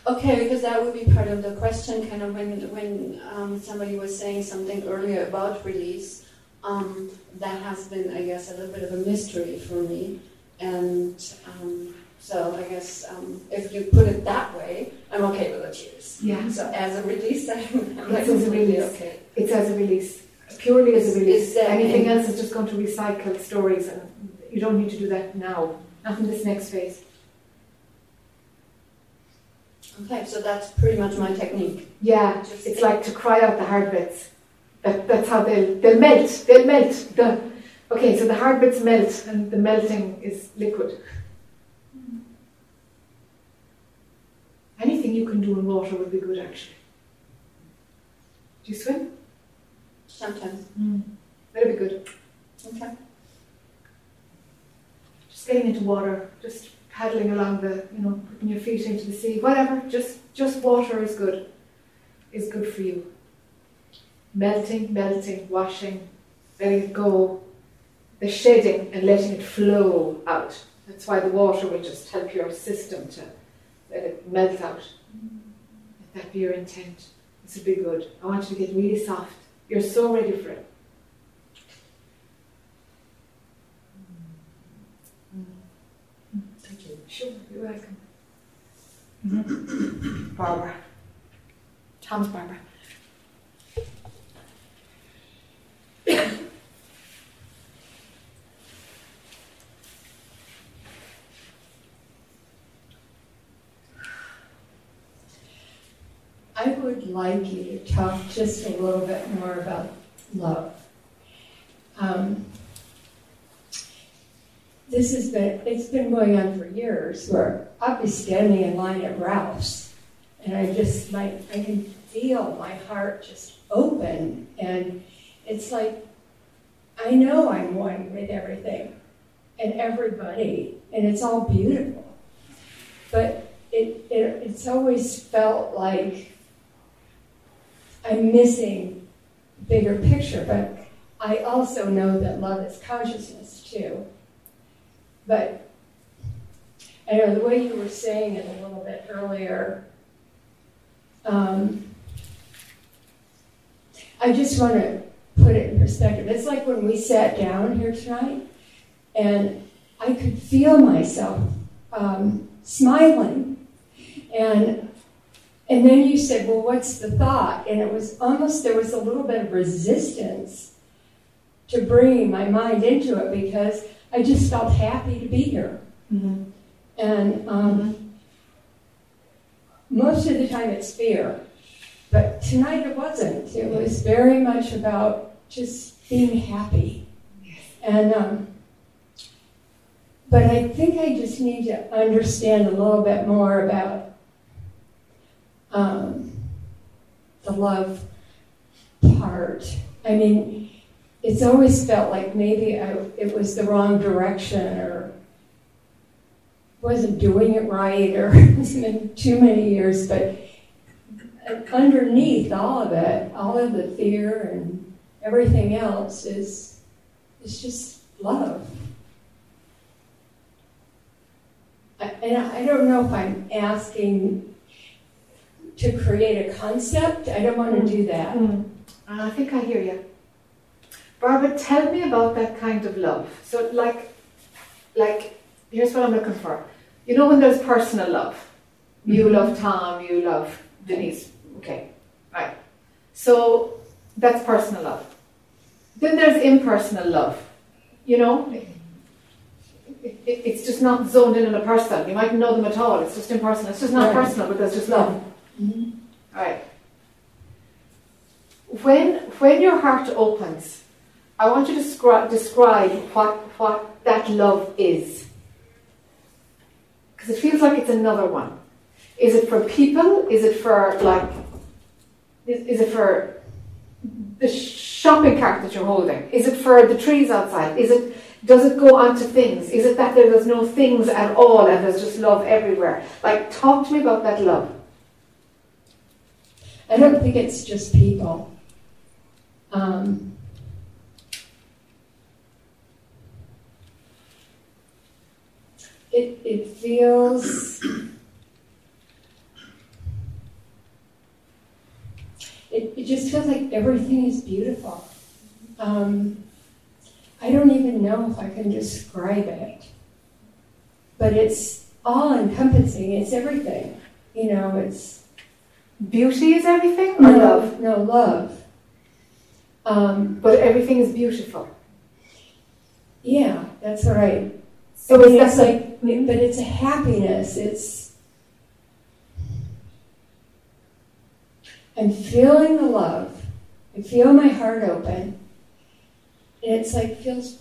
Okay, because that would be part of the question, kind of when when um, somebody was saying something earlier about release. Um, that has been, I guess, a little bit of a mystery for me, and um, so I guess um, if you put it that way, I'm okay with the tears. Yeah. So as a release, I'm, I'm like It's as a release. okay. It's as a release, purely as a release. Anything any- else is just going to recycle stories, and you don't need to do that now. Not in this next phase. Okay, so that's pretty much my technique. Yeah, it's like to cry out the hard bits. That, that's how they'll they'll melt. They'll melt. The okay, so the hard bits melt, and the melting is liquid. Anything you can do in water would be good, actually. Do you swim? Sometimes. Mm. That'd be good. Okay. Just getting into water, just paddling along the, you know, putting your feet into the sea, whatever. Just just water is good. Is good for you. Melting, melting, washing, letting it go, the shedding and letting it flow out. That's why the water will just help your system to let it melt out. Let that be your intent. This would be good. I want you to get really soft. You're so ready for it. Thank you. Sure, you're welcome. Mm-hmm. Barbara. Tom's Barbara. I would like you to talk just a little bit more about love. Um, this has been, it's been going on for years where I'll be standing in line at Ralph's and I just, my, I can feel my heart just open and it's like, I know I'm one with everything and everybody and it's all beautiful. But it, it, it's always felt like I'm missing bigger picture, but I also know that love is consciousness too. But I know the way you were saying it a little bit earlier, um, I just want to put it in perspective. It's like when we sat down here tonight, and I could feel myself um, smiling, and and then you said, "Well, what's the thought?" And it was almost there was a little bit of resistance to bringing my mind into it because I just felt happy to be here. Mm-hmm. And um, most of the time it's fear. But tonight it wasn't. It was very much about just being happy. And um, but I think I just need to understand a little bit more about um, the love part. I mean, it's always felt like maybe I, it was the wrong direction or wasn't doing it right or it's been too many years, but underneath all of it, all of the fear and everything else is is just love. I- And I don't know if I'm asking to create a concept. I don't want to do mm-hmm. that. And I think I hear you. Barbara, tell me about that kind of love. So, like, like, here's what I'm looking for. You know when there's personal love. You Mhm. love Tom, you love Denise. Okay, right. So that's personal love. Then there's impersonal love. You know, it, it, it's just not zoned in on a person. You mightn't know them at all. It's just impersonal. It's just not Right. personal, but there's just love. Mhm. All right. When when your heart opens, I want you to descri- describe what what that love is, because it feels like it's another one. Is it for people? Is it for like? Is, is it for the shopping cart that you're holding? Is it for the trees outside? Is it? Does it go onto things? Is it that there's no things at all and there's just love everywhere? Like, talk to me about that love. I don't think it's just people. Um, it, it feels. It, it just feels like everything is beautiful. Um, I don't even know if I can describe it, but it's all encompassing. It's everything. You know, it's Beauty is everything, or no, love? No, love. Um, But everything is beautiful. yeah, that's what I. So I mean, it's that like, but it's a happiness. It's. I'm feeling the love. I feel my heart open. And it's like feels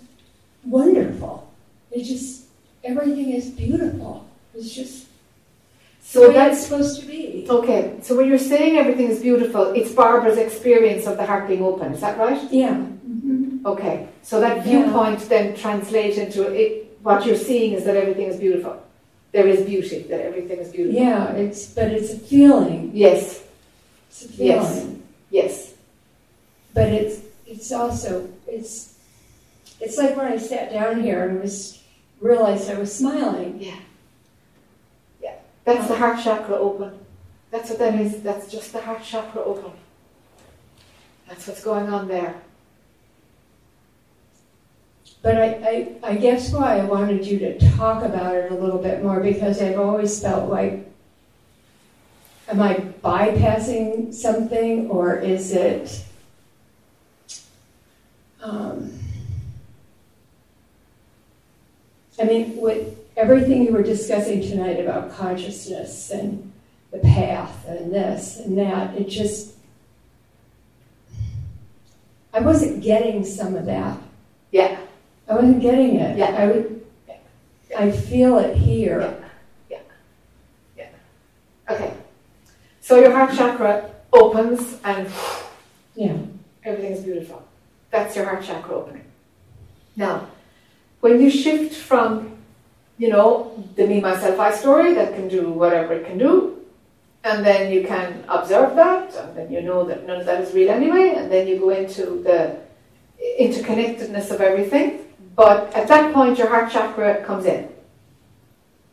wonderful. It just everything is beautiful. It's just So the way that's it's supposed to be. okay. So when you're saying everything is beautiful, it's Barbara's experience of the heart being open. Is that right? Yeah. Mm-hmm. Okay. So that Yeah. viewpoint then translates into it. What you're seeing is that everything is beautiful. There is beauty. That everything is beautiful. Yeah, it's but it's a feeling. Yes. It's a feeling. Yes. Yes. but it's it's also it's it's like when I sat down here and was realized I was smiling. Yeah. That's the heart chakra open. That's what that is. That's just the heart chakra open. That's what's going on there. But I, I, I guess why I wanted you to talk about it a little bit more because I've always felt like am I bypassing something or is it um, I mean, with everything you were discussing tonight about consciousness and the path and this and that, it just, I wasn't getting some of that. Yeah. I wasn't getting it. Yeah. I would, I feel it here. Yeah. yeah. Yeah. Okay. So your heart chakra opens and Yeah. everything is beautiful. That's your heart chakra opening. Now, when you shift from, you know, the me, myself, I story that can do whatever it can do, and then you can observe that, and then you know that none of that is real anyway, and then you go into the interconnectedness of everything. But at that point, your heart chakra comes in. It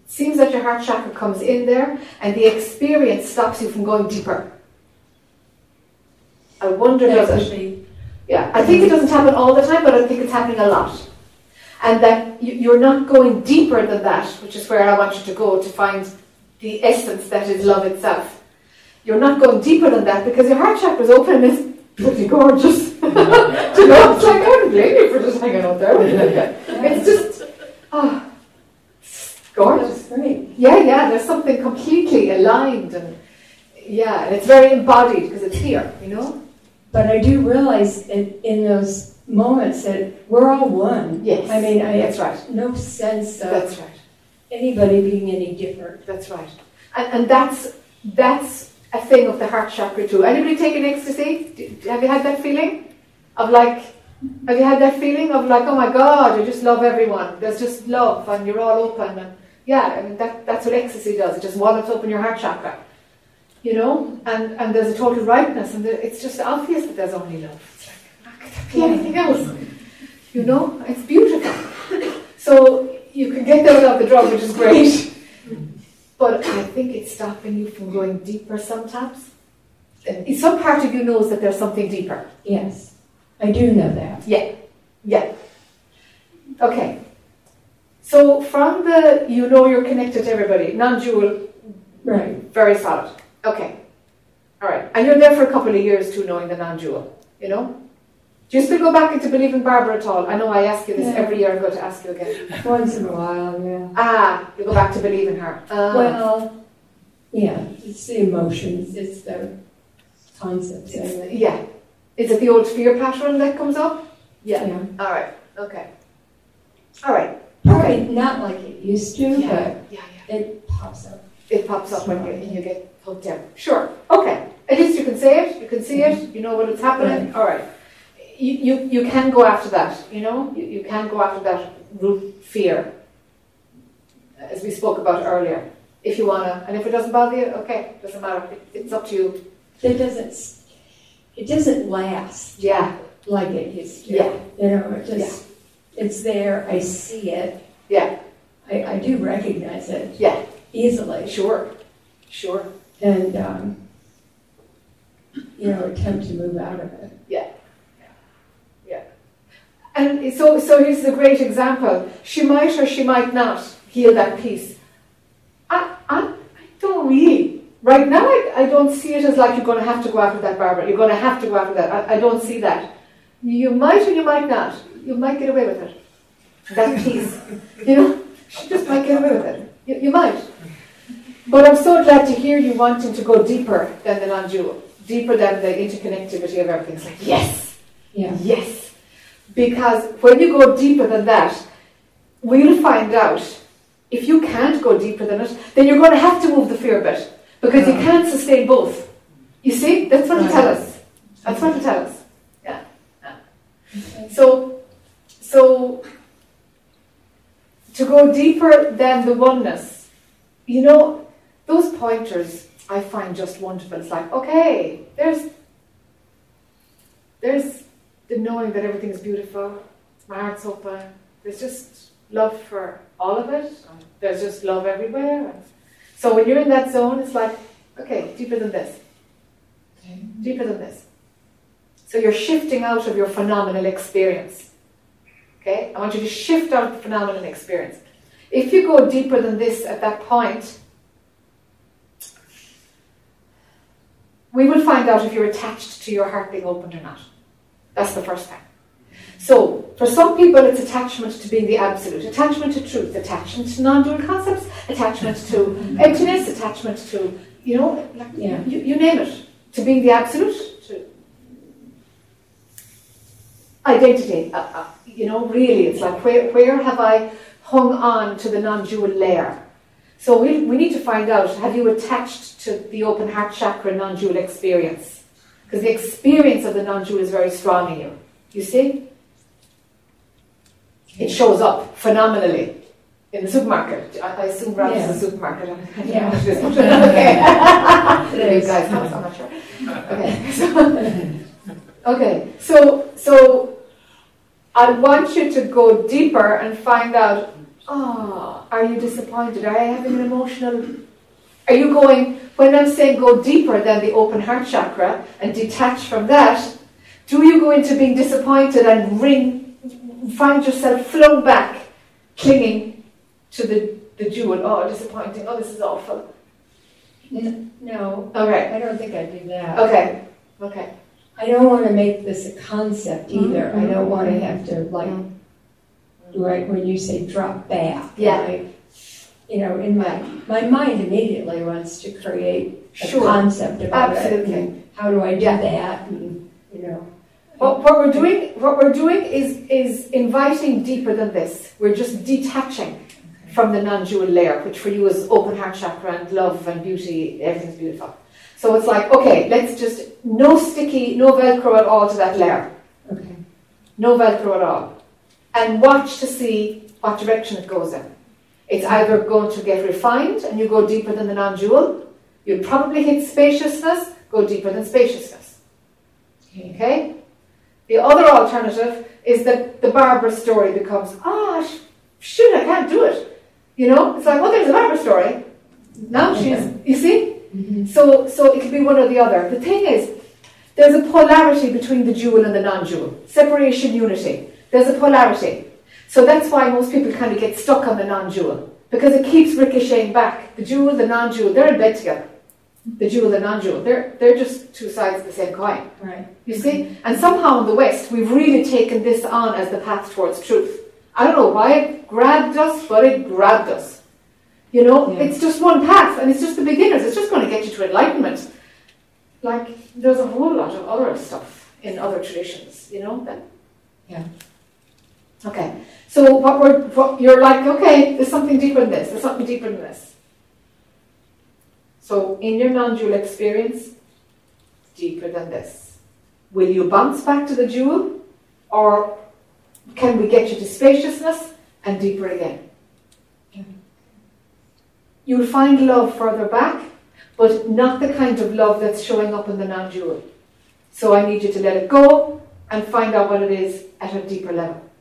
seems that your heart chakra comes in there, and the experience stops you from going deeper. I wonder does it? Yeah, I think it doesn't happen all the time, but I think it's happening a lot. And that you- you're not going deeper than that, which is where I want you to go to find the essence that is love itself. You're not going deeper than that because your heart chakra is open and it's pretty gorgeous. you know, it's like, I don't blame you for just hanging out there. it's just, ah, it's gorgeous. That's great. Yeah, yeah, there's something completely aligned and yeah, and it's very embodied because it's here, you know? But I do realize in, in those moments that we're all one. Yes, I mean, I that's right. no sense of That's right. anybody being any different. That's right. And, and that's that's a thing of the heart chakra too. Anybody taken ecstasy? Have you had that feeling of like? Have you had that feeling of like, oh my God, you just love everyone. There's just love, and you're all open, and yeah, I mean that that's what ecstasy does. It just wallops open your heart chakra, you know. And and there's a total rightness, and it's just obvious that there's only love. Be anything else? You know, it's beautiful. so you can get there without the drug, which is great. But I think it's stopping you from going deeper sometimes. some part of you knows that there's something deeper. Yes, I do know that. Yeah, yeah. Okay. So from the you know you're connected to everybody, non-dual, Right. very solid. Okay. All right. And you're there for a couple of years too, knowing the non-dual. You know. Do you still go back into believing Barbara at all? I know I ask you this Yeah. every year. I'm going to ask you again. Once in a while, yeah. Ah, you go back to believing her. Ah. Well, yeah, it's the emotions, it's the concepts. It's- anyway. yeah. Is it the old fear pattern that comes up? Yeah. Yeah. All right. Okay. All right. Probably not like it used to, Yeah. but Yeah. yeah. it pops up. It pops up when you, you get hooked in. Sure. Okay. At least you can say it. You can see it. You know what is happening. All right. You, you, you can go after that. You know. You, you can go after that root fear, as we spoke about earlier. If you wanna, and if it doesn't bother you, okay, doesn't matter. It, it's up to you. It doesn't, it doesn't last Yeah. like it used to. Yeah. You know, it just, it's there, I see it, Yeah. I, I do recognize it Yeah. easily. Sure. Sure. And, um, you know, attempt to move out of it. Yeah. Yeah. And so, so here's a great example. She might or she might not heal that piece. I, I, I don't really. Right now, I, I don't see it as like you're going to have to go after that, Barbara. You're going to have to go after that. I, I don't see that. You might or you might not. You might get away with it. That piece. you know, she just might get away with it. You, you might. But I'm so glad to hear you wanting to go deeper than the non-dual, deeper than the interconnectivity of everything. It's like, yes, Yeah. yes. Because when you go deeper than that, we'll find out if you can't go deeper than it, then you're going to have to move the fear a bit because you can't sustain both. You see, that's what it tell us. That's what it tell us. Yeah. yeah. So, so to go deeper than the oneness, you know, those pointers I find just wonderful. It's like, okay, there's there's the knowing that everything is beautiful, my heart's open, there's just love for all of it, there's just love everywhere. So when you're in that zone, it's like, okay, deeper than this. Deeper than this. So you're shifting out of your phenomenal experience. Okay? I want you to shift out of the phenomenal experience. If you go deeper than this at that point, we will find out if you're attached to your heart being opened or not. That's the first thing. So, for some people, it's attachment to being the absolute, attachment to truth, attachment to non dual concepts, attachment to emptiness, attachment to, you know, like, Yeah. you, you name it, to being the absolute, to identity. Uh, uh, you know, really, it's like, where, where have I hung on to the non dual layer? So, we, we need to find out have you attached to the open heart chakra non dual experience? Because the experience of the non dual is very strong in you. You see? It shows up phenomenally in the supermarket. I, I assume Ralph's Yeah. is a supermarket. I don't know Yeah. what it is. okay. You guys know, so I'm not sure. Okay. So, okay. So, so I want you to go deeper and find out. Oh, are you disappointed? Are you having an emotional? Are you going? When I'm saying go deeper than the open heart chakra and detach from that, do you go into being disappointed and ring? Find yourself flung back, clinging to the the dual. Oh, disappointing. Oh, this is awful. No, All right. I don't think I do that. Okay. Okay. I don't want to make this a concept either. I don't want to have to like, Mm. right when you say drop back. Yeah. You know, in my my mind immediately wants to create a Sure. concept about it. Absolutely. and How do I do Yeah. that? And you know, What, what we're doing, what we're doing is is inviting deeper than this. We're just detaching from the non-dual layer, which for you is open heart chakra and love and beauty. Everything's beautiful. So it's like, okay, let's just no sticky, no Velcro at all to that layer. okay. No Velcro at all, and watch to see what direction it goes in. It's either going to get refined and you go deeper than the non-dual. You'll probably hit spaciousness. Go deeper than spaciousness. Okay? The other alternative is that the Barbara story becomes, ah, sh- shoot, I can't do it. You know, it's like, well, there's a Barbara story. Now she's, you see, see? So, so it can be one or the other. The thing is, there's a polarity between the dual and the non-dual. Separation, unity. There's a polarity. So that's why most people kind of get stuck on the non-dual because it keeps ricocheting back. The dual, the non-dual, they're in bed together. The dual, the non-dual, they're they're just two sides of the same coin. Right. You see? And somehow in the West, we've really taken this on as the path towards truth. I don't know why it grabbed us, but it grabbed us. You know, Yeah. it's just one path, and it's just the beginners. It's just going to get you to enlightenment. Like, there's a whole lot of other stuff in other traditions, you know? That, Yeah. Okay, so what we're, what, you're like, okay, there's something deeper than this, there's something deeper than this. So, in your non dual experience, deeper than this. Will you bounce back to the dual, or can we get you to spaciousness and deeper again? You'll find love further back, but not the kind of love that's showing up in the non dual. So, I need you to let it go and find out what it is at a deeper level.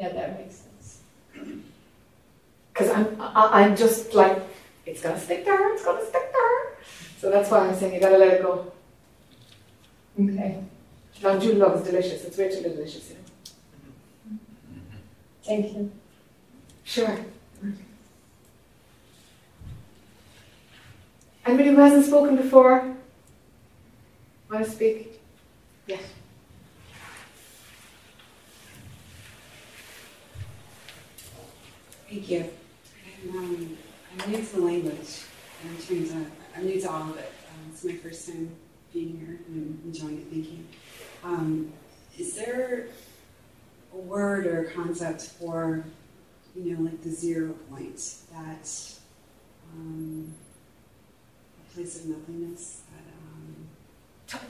Yeah, that makes sense. Because I'm, I, I'm just like, it's gonna stick to her, it's gonna stick to her. So that's why I'm saying you gotta let it go. Okay. Non-dual love is delicious. It's way too delicious, you know. Thank you. Sure. Anybody who hasn't spoken before? Want to speak? Yes. You. I'm, um, new to the language. and I'm trying to, I'm new to all of it. Um, it's my first time being here and enjoying it. Thank you. Um, is there a word or a concept for, you know, like the zero point, that um, a place of nothingness, that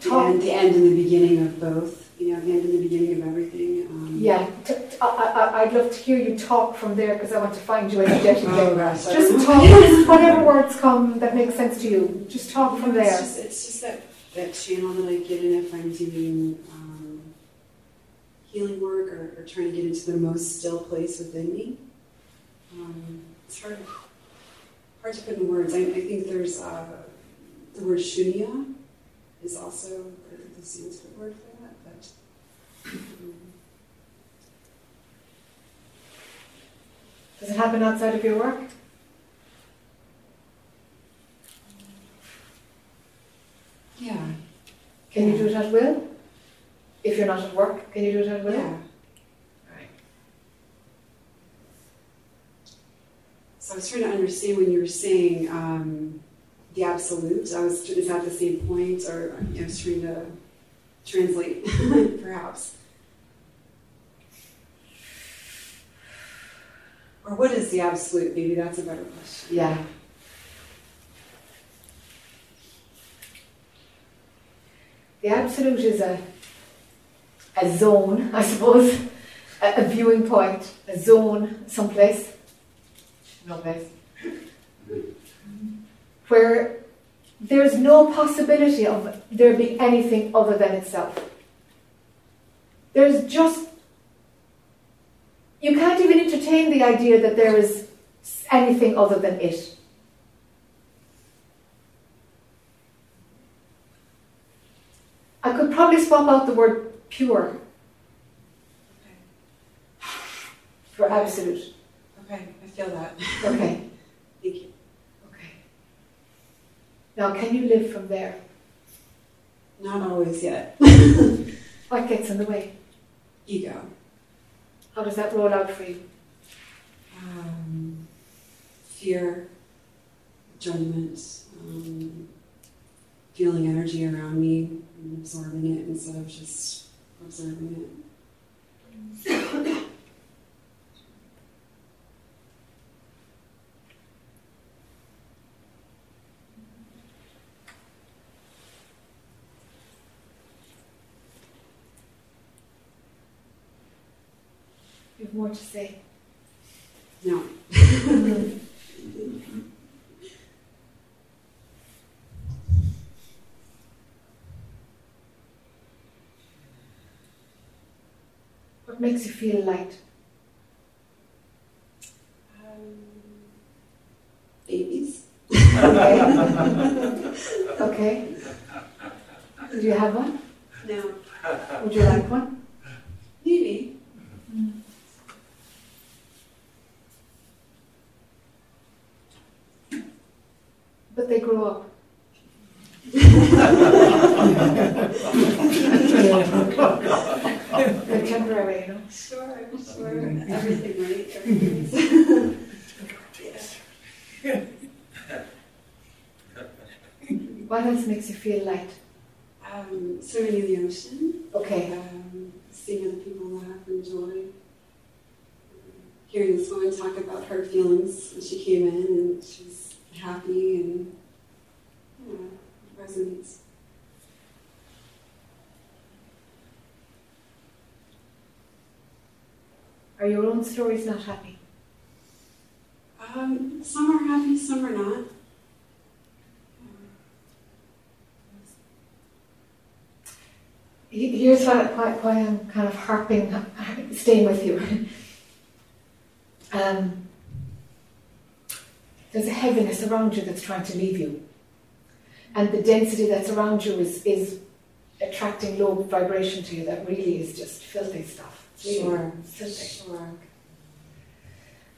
the, end, the end and the beginning of both, you know, the end and the beginning of everything? Um, Yeah, t- t- I, I, I'd love to hear you talk from there because I want to find you energetically. Oh, gosh, just talk, just whatever words come that make sense to you. Just talk from It's there. just, it's just that, that channel that I get in if I'm doing um, healing work or, or trying to get into the most still place within me. Um, it's hard, hard to put in words. I, I think there's uh, the word shunya is also the, the Sanskrit word for that, but um, Does it happen outside of your work? yeah, Can you do it at will? If you're not at work, can you do it at will? yeah. So I was trying to understand when you were saying um, the absolute. I was is that the same point, or I was trying to translate, perhaps. Or what is the absolute? Maybe that's a better question. Yeah. The absolute is a, a zone, I suppose, a, a viewing point, a zone, someplace, no place, where there's no possibility of there being anything other than itself. There's just, you can't even entertain the idea that there is anything other than it. I could probably swap out the word pure for absolute. Okay, I feel that. Okay. Thank you. Now, can you live from there? Not always yet. What gets in the way? Ego. How does that roll out for you? Um, fear, judgment, um, feeling energy around me and absorbing it instead of just observing it. more to say. No. What makes you feel light? Babies. Okay. okay. Do you have one? No. Would you like one? Maybe. But they grow up. They're temporary, you know. Sure, sure. Everything, right? Everything's. What else makes you feel light? Um, swimming in the ocean. Okay. Um, seeing other people laugh and joy. Hearing this woman talk about her feelings when she came in and she's happy and yeah, it resonates. Are your own stories not happy? Um, some are happy, some are not. Here's why, why, why I'm kind of harping, staying with you. um, there's a heaviness around you that's trying to leave you. And the density that's around you is, is attracting low vibration to you that really is just filthy stuff. Sure, sure.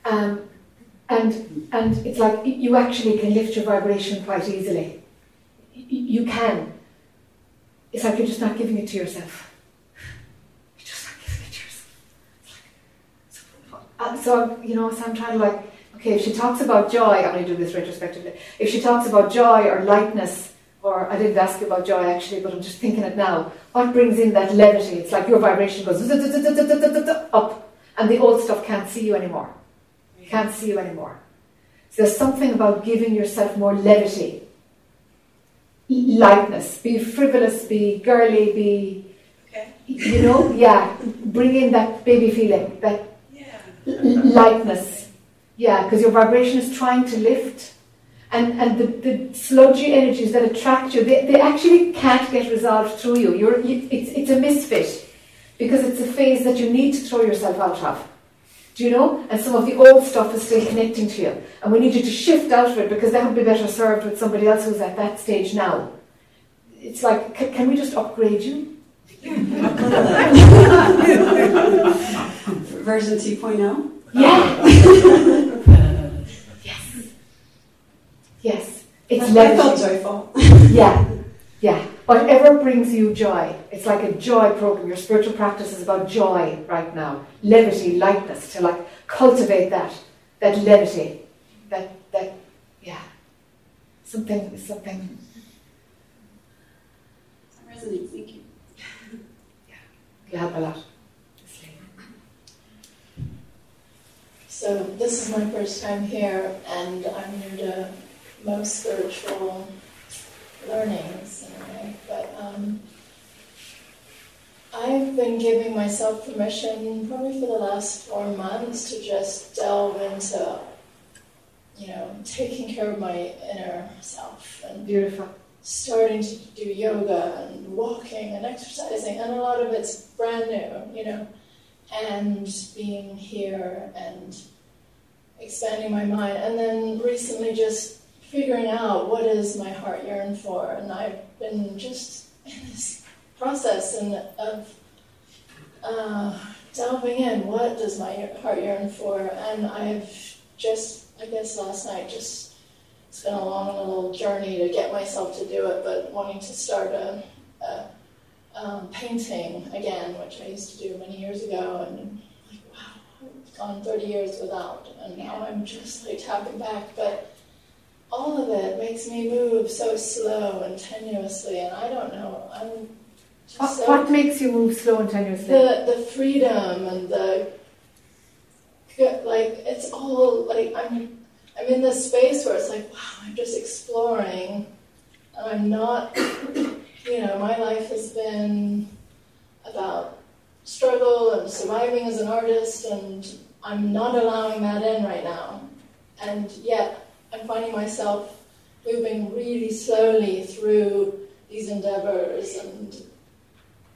Um, and and it's like you actually can lift your vibration quite easily. You can. It's like you're just not giving it to yourself. You're just not giving it yourself. Uh, so you know, so I'm trying to like, okay, if she talks about joy, I'm going to do this retrospectively. If she talks about joy or lightness, or I didn't ask you about joy actually, but I'm just thinking it now. What brings in that levity? It's like your vibration goes up, and the old stuff can't see you anymore. Can't see you anymore. So there's something about giving yourself more levity, lightness. Be frivolous, be girly, be, Okay. you know, yeah. Bring in that baby feeling, that l- lightness. Yeah, because your vibration is trying to lift. And, and the, the sludgy energies that attract you, they, they actually can't get resolved through you. You're, you it's, it's a misfit because it's a phase that you need to throw yourself out of. Do you know? And some of the old stuff is still connecting to you. And we need you to shift out of it because that would be better served with somebody else who's at that stage now. It's like, can, can we just upgrade you? Version 2.0? Yeah. yes. Yes. It's I felt joyful. yeah. Yeah. Whatever brings you joy. It's like a joy program. Your spiritual practice is about joy right now. Levity, lightness, to like cultivate that. That levity. That that yeah. Something something That resonates, thank you. Yeah. You help a lot. So this is my first time here, and I'm new to most spiritual learnings in a way. But um, I've been giving myself permission, probably for the last four months, to just delve into, you know, taking care of my inner self and Beautiful. starting to do yoga and walking and exercising, and a lot of it's brand new, you know, and being here and expanding my mind, and then recently just figuring out what does my heart yearn for, and I've been just in this process and of uh, delving in. What does my heart yearn for? And I've just, I guess, last night just it's been a long little journey to get myself to do it, but wanting to start a, a um, painting again, which I used to do many years ago, and like, wow, I've gone 30 years without, and now I'm just like tapping back. But all of it makes me move so slow and tenuously, and I don't know. I'm just What, so what makes you move slow and tenuously? the the freedom and the like it's all like I'm I'm in this space where it's like wow I'm just exploring and I'm not you know my life has been about struggle and surviving as an artist and I'm not allowing that in right now and yet I'm finding myself moving really slowly through these endeavors and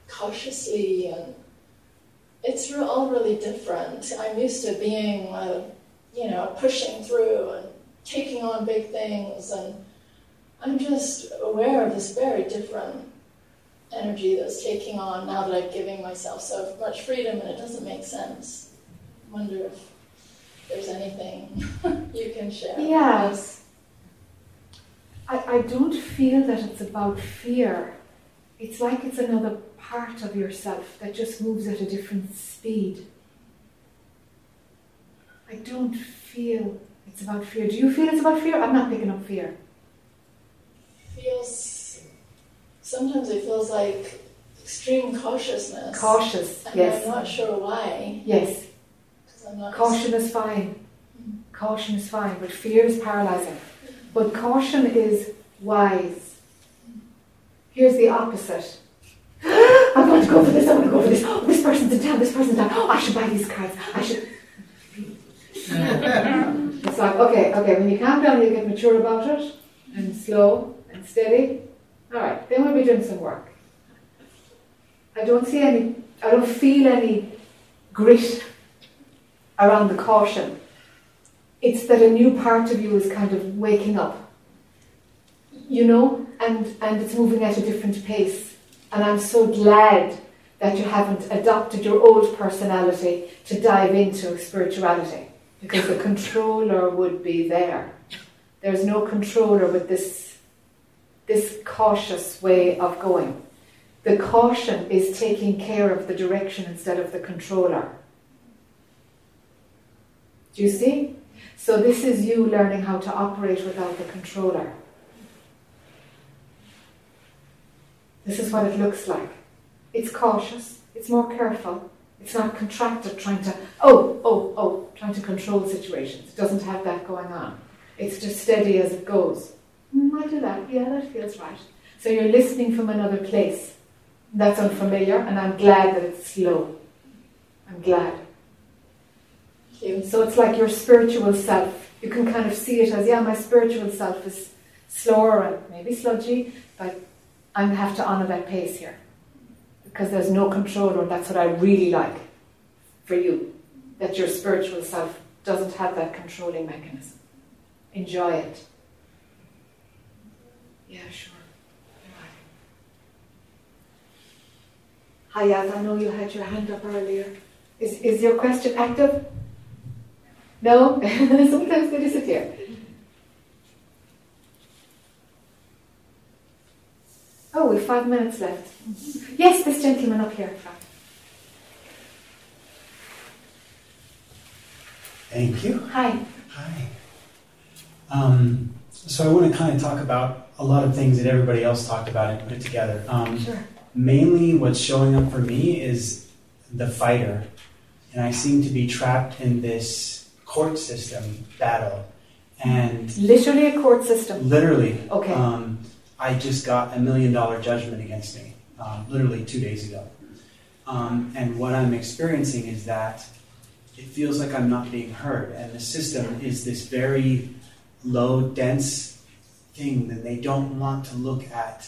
cautiously and it's all really different. I'm used to being, uh, you know, pushing through and taking on big things, and I'm just aware of this very different energy that's taking on now that I'm giving myself so much freedom, and it doesn't make sense. I wonder if there's anything you can share. Yes. I, I don't feel that it's about fear. It's like it's another part of yourself that just moves at a different speed. I don't feel it's about fear. Do you feel it's about fear? I'm not picking up fear. Feels sometimes it feels like extreme cautiousness. Cautious, and yes. I'm not sure why. Yes. 'Cause I'm not Caution is fine. Caution is fine, but fear is paralyzing. But caution is wise. Here's the opposite. I'm going to go for this, I'm going to go for this. Oh, this person's in town, this person's in town. Oh, I should buy these cards. I should. it's like, okay, okay, when you calm down, you get mature about it, and slow and steady. All right, then we'll be doing some work. I don't see any, I don't feel any grit around the caution. It's that a new part of you is kind of waking up, you know, and, and it's moving at a different pace. And I'm so glad that you haven't adopted your old personality to dive into spirituality because the controller would be there. There's no controller with this, this cautious way of going. The caution is taking care of the direction instead of the controller. Do you see? So, this is you learning how to operate without the controller. This is what it looks like. It's cautious, it's more careful, it's not contracted trying to, oh, oh, oh, trying to control situations. It doesn't have that going on. It's just steady as it goes. Mm, I do that, yeah, that feels right. So you're listening from another place. That's unfamiliar, and I'm glad that it's slow. I'm glad. So it's like your spiritual self. You can kind of see it as, yeah, my spiritual self is slower and maybe sludgy, but I have to honour that pace here. Because there's no control, and that's what I really like for you. That your spiritual self doesn't have that controlling mechanism. Enjoy it. Yeah, sure. Hayat, I know you had your hand up earlier. Is, is your question active? No? Sometimes they disappear. Oh, we've five minutes left. Yes, this gentleman up here. Thank you. Hi. Hi. Um, so I want to kind of talk about a lot of things that everybody else talked about and put it together. Um, Sure. Mainly, what's showing up for me is the fighter, and I seem to be trapped in this court system battle. And Literally a court system. literally, Okay. um, I just got a million dollar judgment against me, um, literally two days ago. Um, and what I'm experiencing is that it feels like I'm not being heard, and the system is this very low, dense thing that they don't want to look at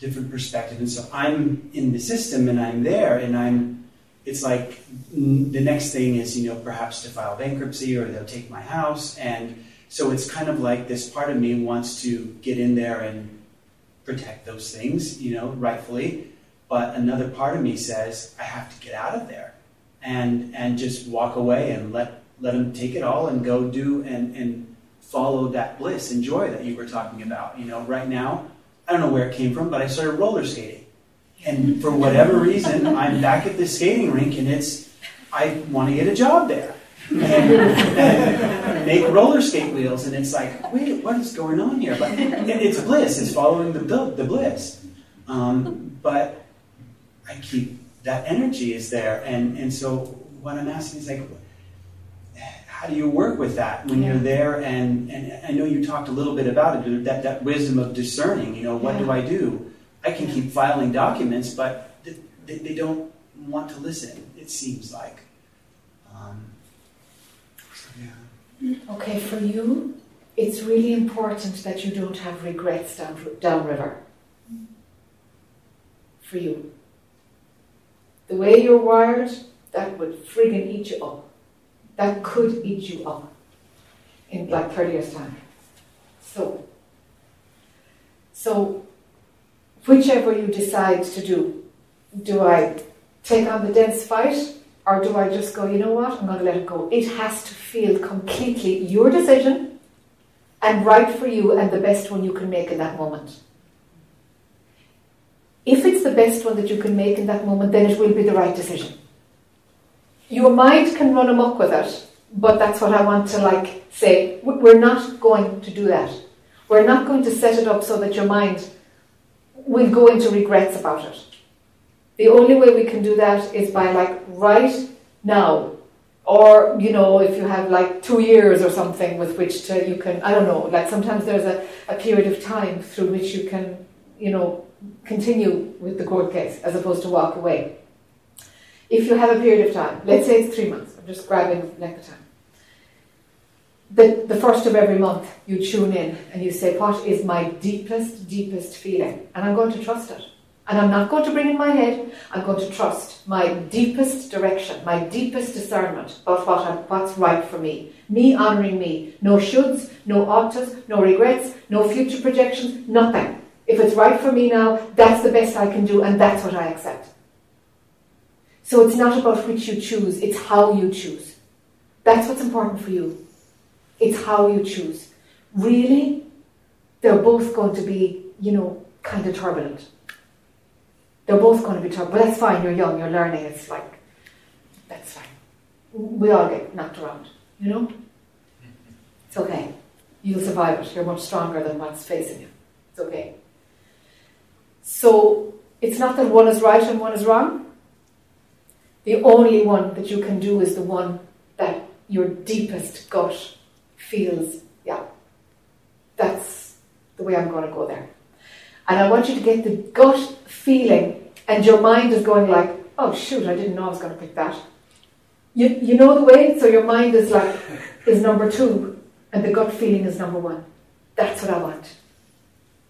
different perspectives. And so I'm in the system, and I'm there, and I'm. It's like the next thing is, you know, perhaps to file bankruptcy, or they'll take my house, and so it's kind of like this part of me wants to get in there and protect those things, you know, rightfully. But another part of me says I have to get out of there and and just walk away and let let them take it all and go do and and follow that bliss and joy that you were talking about. You know, right now I don't know where it came from, but I started roller skating, and for whatever reason I'm back at the skating rink, and it's I want to get a job there. And, and make roller skate wheels, and it's like, wait, what is going on here? But it- it's bliss. It's following the the, bliss. Um, but I keep that energy is there, and and so what I'm asking is like, how do you work with that when you're there? And and I know you talked a little bit about it, that that wisdom of discerning. You know, what do I do? I can keep filing documents, but th- they, they don't want to listen. It seems like. Um, so yeah. Okay, for you, it's really important that you don't have regrets down, downriver. For you. The way you're wired, that would friggin' eat you up. That could eat you up in like 30 years' time. So, so whichever you decide to do, do I take on the dense fight or do I just go, you know what, I'm going to let it go? It has to feel completely your decision and right for you and the best one you can make in that moment. If it's the best one that you can make in that moment, then it will be the right decision. Your mind can run amok with it, but that's what I want to like say. We're not going to do that. We're not going to set it up so that your mind will go into regrets about it. The only way we can do that is by like right now, or you know, if you have like two years or something with which to you can, I don't know, like sometimes there's a, a period of time through which you can, you know, continue with the court case as opposed to walk away. If you have a period of time, let's say it's three months, I'm just grabbing length of time. The, the first of every month, you tune in and you say, What is my deepest, deepest feeling? And I'm going to trust it. And I'm not going to bring in my head, I'm going to trust my deepest direction, my deepest discernment about what I, what's right for me. Me honouring me. No shoulds, no oughts, no regrets, no future projections, nothing. If it's right for me now, that's the best I can do, and that's what I accept. So it's not about which you choose, it's how you choose. That's what's important for you. It's how you choose. Really, they're both going to be, you know, kind of turbulent. They're both going to be turbulent. But that's fine, you're young, you're learning. It's like, that's fine. We all get knocked around, you know? It's okay. You'll survive it. You're much stronger than what's facing you. It's okay. So, it's not that one is right and one is wrong. The only one that you can do is the one that your deepest gut feels, yeah, that's the way I'm going to go there. And I want you to get the gut feeling, and your mind is going like, oh shoot, I didn't know I was going to pick that. You, you know the way? So your mind is like, is number two, and the gut feeling is number one. That's what I want.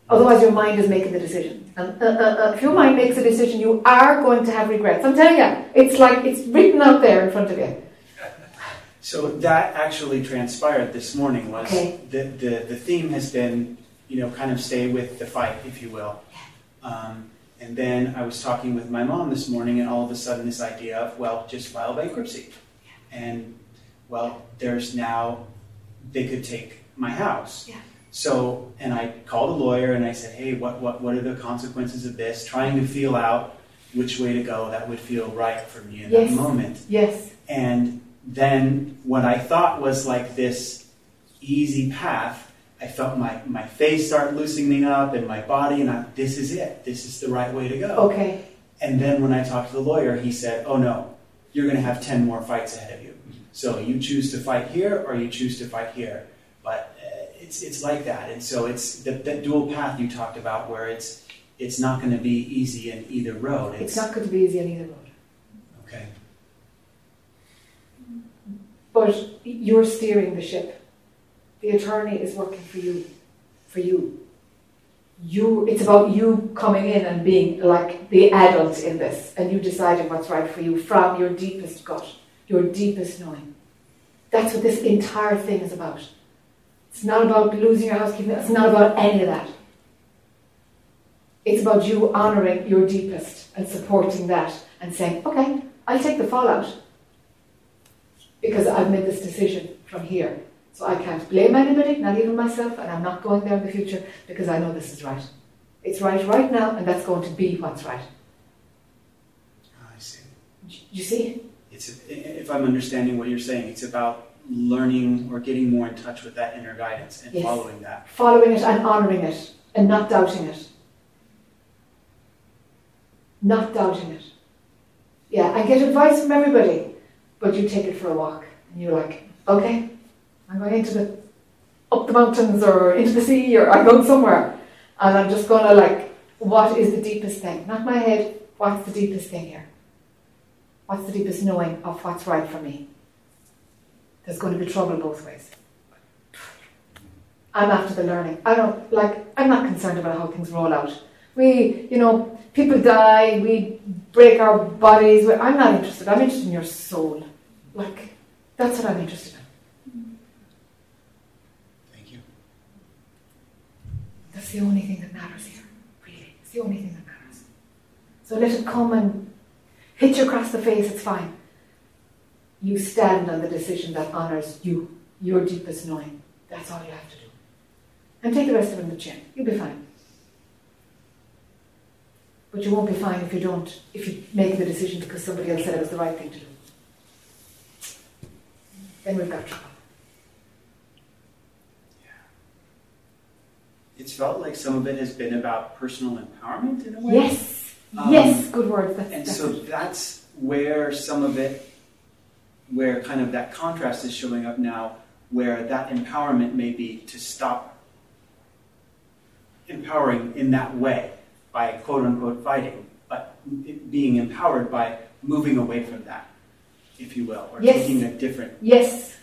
Otherwise, your mind is making the decision. And uh, uh, uh, if your mind makes a decision, you are going to have regrets. I'm telling you, it's like it's written out there in front of you. So that actually transpired this morning. Was okay. the, the the theme has been, you know, kind of stay with the fight, if you will. Um, and then I was talking with my mom this morning, and all of a sudden, this idea of well, just file bankruptcy, and well, there's now they could take my house. Yeah. So, and I called a lawyer and I said, hey, what, what, what are the consequences of this? Trying to feel out which way to go that would feel right for me in yes. that moment. Yes. And then what I thought was like this easy path, I felt my, my face start loosening up and my body, and I, this is it. This is the right way to go. Okay. And then when I talked to the lawyer, he said, oh no, you're going to have 10 more fights ahead of you. So you choose to fight here or you choose to fight here. But uh, it's it's like that, and so it's the, that dual path you talked about, where it's it's not going to be easy in either road. It's, it's not going to be easy in either road. Okay. But you're steering the ship. The attorney is working for you, for you. You, it's about you coming in and being like the adult in this, and you deciding what's right for you from your deepest gut, your deepest knowing. That's what this entire thing is about. It's not about losing your housekeeping. It's not about any of that. It's about you honouring your deepest and supporting that and saying, okay, I'll take the fallout because I've made this decision from here. So I can't blame anybody, not even myself, and I'm not going there in the future because I know this is right. It's right right now, and that's going to be what's right. I see. You see? It's if I'm understanding what you're saying, it's about learning or getting more in touch with that inner guidance and yes. following that. Following it and honoring it and not doubting it. Not doubting it. Yeah, I get advice from everybody, but you take it for a walk and you're like, okay, I'm going into the up the mountains or into the sea or I'm going somewhere and I'm just gonna like, what is the deepest thing? Not my head, what's the deepest thing here? What's the deepest knowing of what's right for me? there's going to be trouble both ways. I'm after the learning. I don't like. I'm not concerned about how things roll out. We, you know, people die. We break our bodies. I'm not interested. I'm interested in your soul. Like that's what I'm interested in. Thank you. That's the only thing that matters here, really. It's the only thing that matters. So let it come and hit you across the face, it's fine. You stand on the decision that honours you, your deepest knowing. That's all you have to do. And take the rest of it in the chin. You'll be fine. But you won't be fine if you don't, if you make the decision because somebody else said it was the right thing to do. Then we've got trouble. It's felt like some of it has been about personal empowerment in a way. Yes, Um, yes, good word. That's, And that's so it. that's where some of it, where kind of that contrast is showing up now, where that empowerment may be to stop empowering in that way by quote unquote fighting, but being empowered by moving away from that, if you will, or Yes. taking a different. Yes.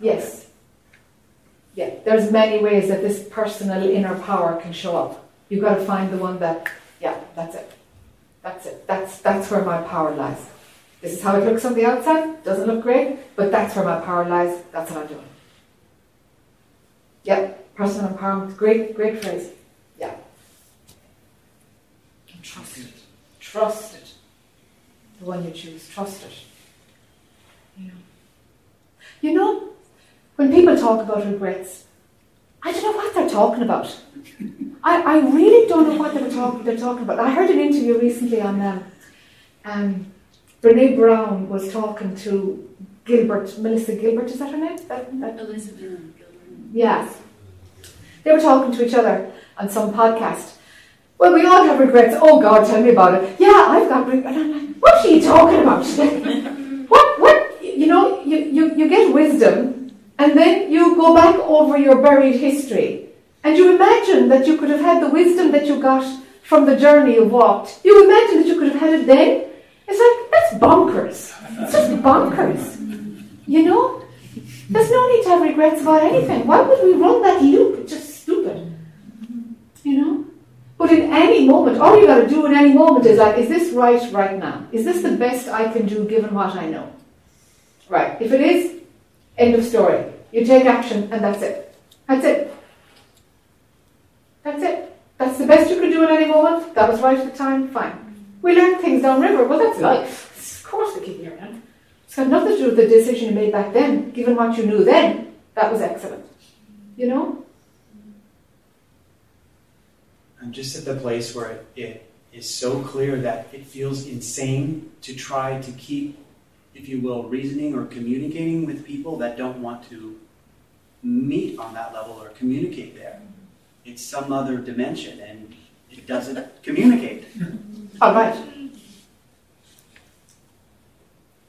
Yes. Yeah, there's many ways that this personal inner power can show up. You've got to find the one that, yeah, that's it. That's it. That's that's where my power lies. This is how it looks on the outside. Doesn't look great, but that's where my power lies. That's what I'm doing. Yep, personal empowerment. Great, great phrase. Yeah. And trust it. Trust it. The one you choose. Trust it. You know. You know, when people talk about regrets, I don't know what they're talking about. I, I really don't know what they're, talk, they're talking about. I heard an interview recently on um, um, Brene Brown was talking to Gilbert, Melissa Gilbert, is that her name? That, that, Elizabeth Gilbert. yeah. They were talking to each other on some podcast. Well, we all have regrets. Oh God, tell me about it. Yeah, I've got regrets. And I'm like, what are you talking about? what, what, you know, you, get wisdom and then you go back over your buried history and you imagine that you could have had the wisdom that you got from the journey you walked. You imagine that you could have had it then. It's like, that's bonkers. It's just bonkers. You know? There's no need to have regrets about anything. Why would we run that loop? It's just stupid. You know? But in any moment, all you got to do in any moment is like, is this right right now? Is this the best I can do given what I know? Right. If it is, end of story. You take action and that's it. That's it. That's it. That's the best you could do in any moment. That was right at the time. Fine. We learn things downriver. Well, that's life. Of course we keep learning. It's got nothing to do with the decision you made back then. Given what you knew then, that was excellent. You know? I'm just at the place where it, it is so clear that it feels insane to try to keep, if you will, reasoning or communicating with people that don't want to meet on that level or communicate there. It's some other dimension and it doesn't communicate. All right.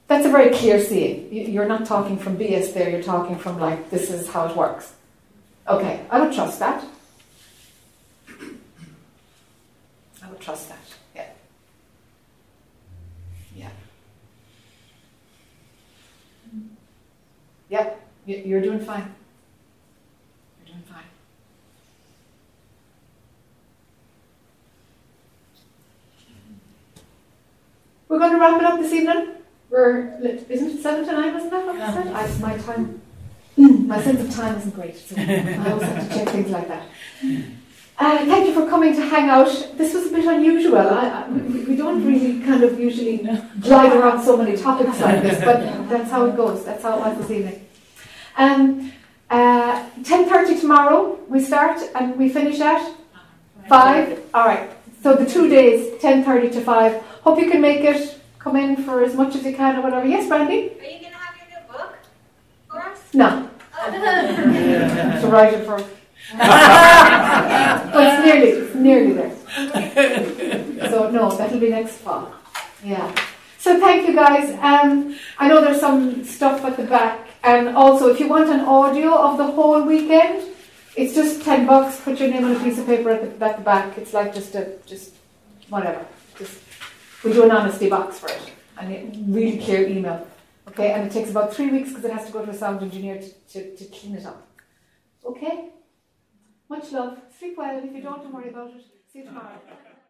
That's a very clear seeing. You- You're not talking from BS there, you're talking from like, this is how it works. Okay, I would trust that. I would trust that, yeah. Yeah. Yep, you- you're doing fine. You're doing fine. We're going to wrap it up this evening. We're, isn't it seven to nine, wasn't that what I said? I, my time, my sense of time isn't great, so I always have to check things like that. Uh, thank you for coming to hang out. This was a bit unusual. I, I, we, we don't really kind of usually glide around so many topics like this, but that's how it goes. That's how it was this evening. Um, uh, 10.30 tomorrow we start and we finish at 5. All right. So the two days, 10.30 to 5. Hope you can make it. Come in for as much as you can or whatever. Yes, Brandy? Are you going to have your new book for us? No. Oh. to write it first. But it's nearly, it's nearly there. So no, that'll be next fall. Yeah. So thank you guys. Um, I know there's some stuff at the back, and also if you want an audio of the whole weekend, it's just ten bucks. Put your name on a piece of paper at the, at the back. It's like just a just whatever. Just we do an honesty box for it, and a really clear email. Okay, and it takes about three weeks because it has to go to a sound engineer to, to, to clean it up. Okay? Much love. Sleep well. If you don't, don't worry about it. See you tomorrow.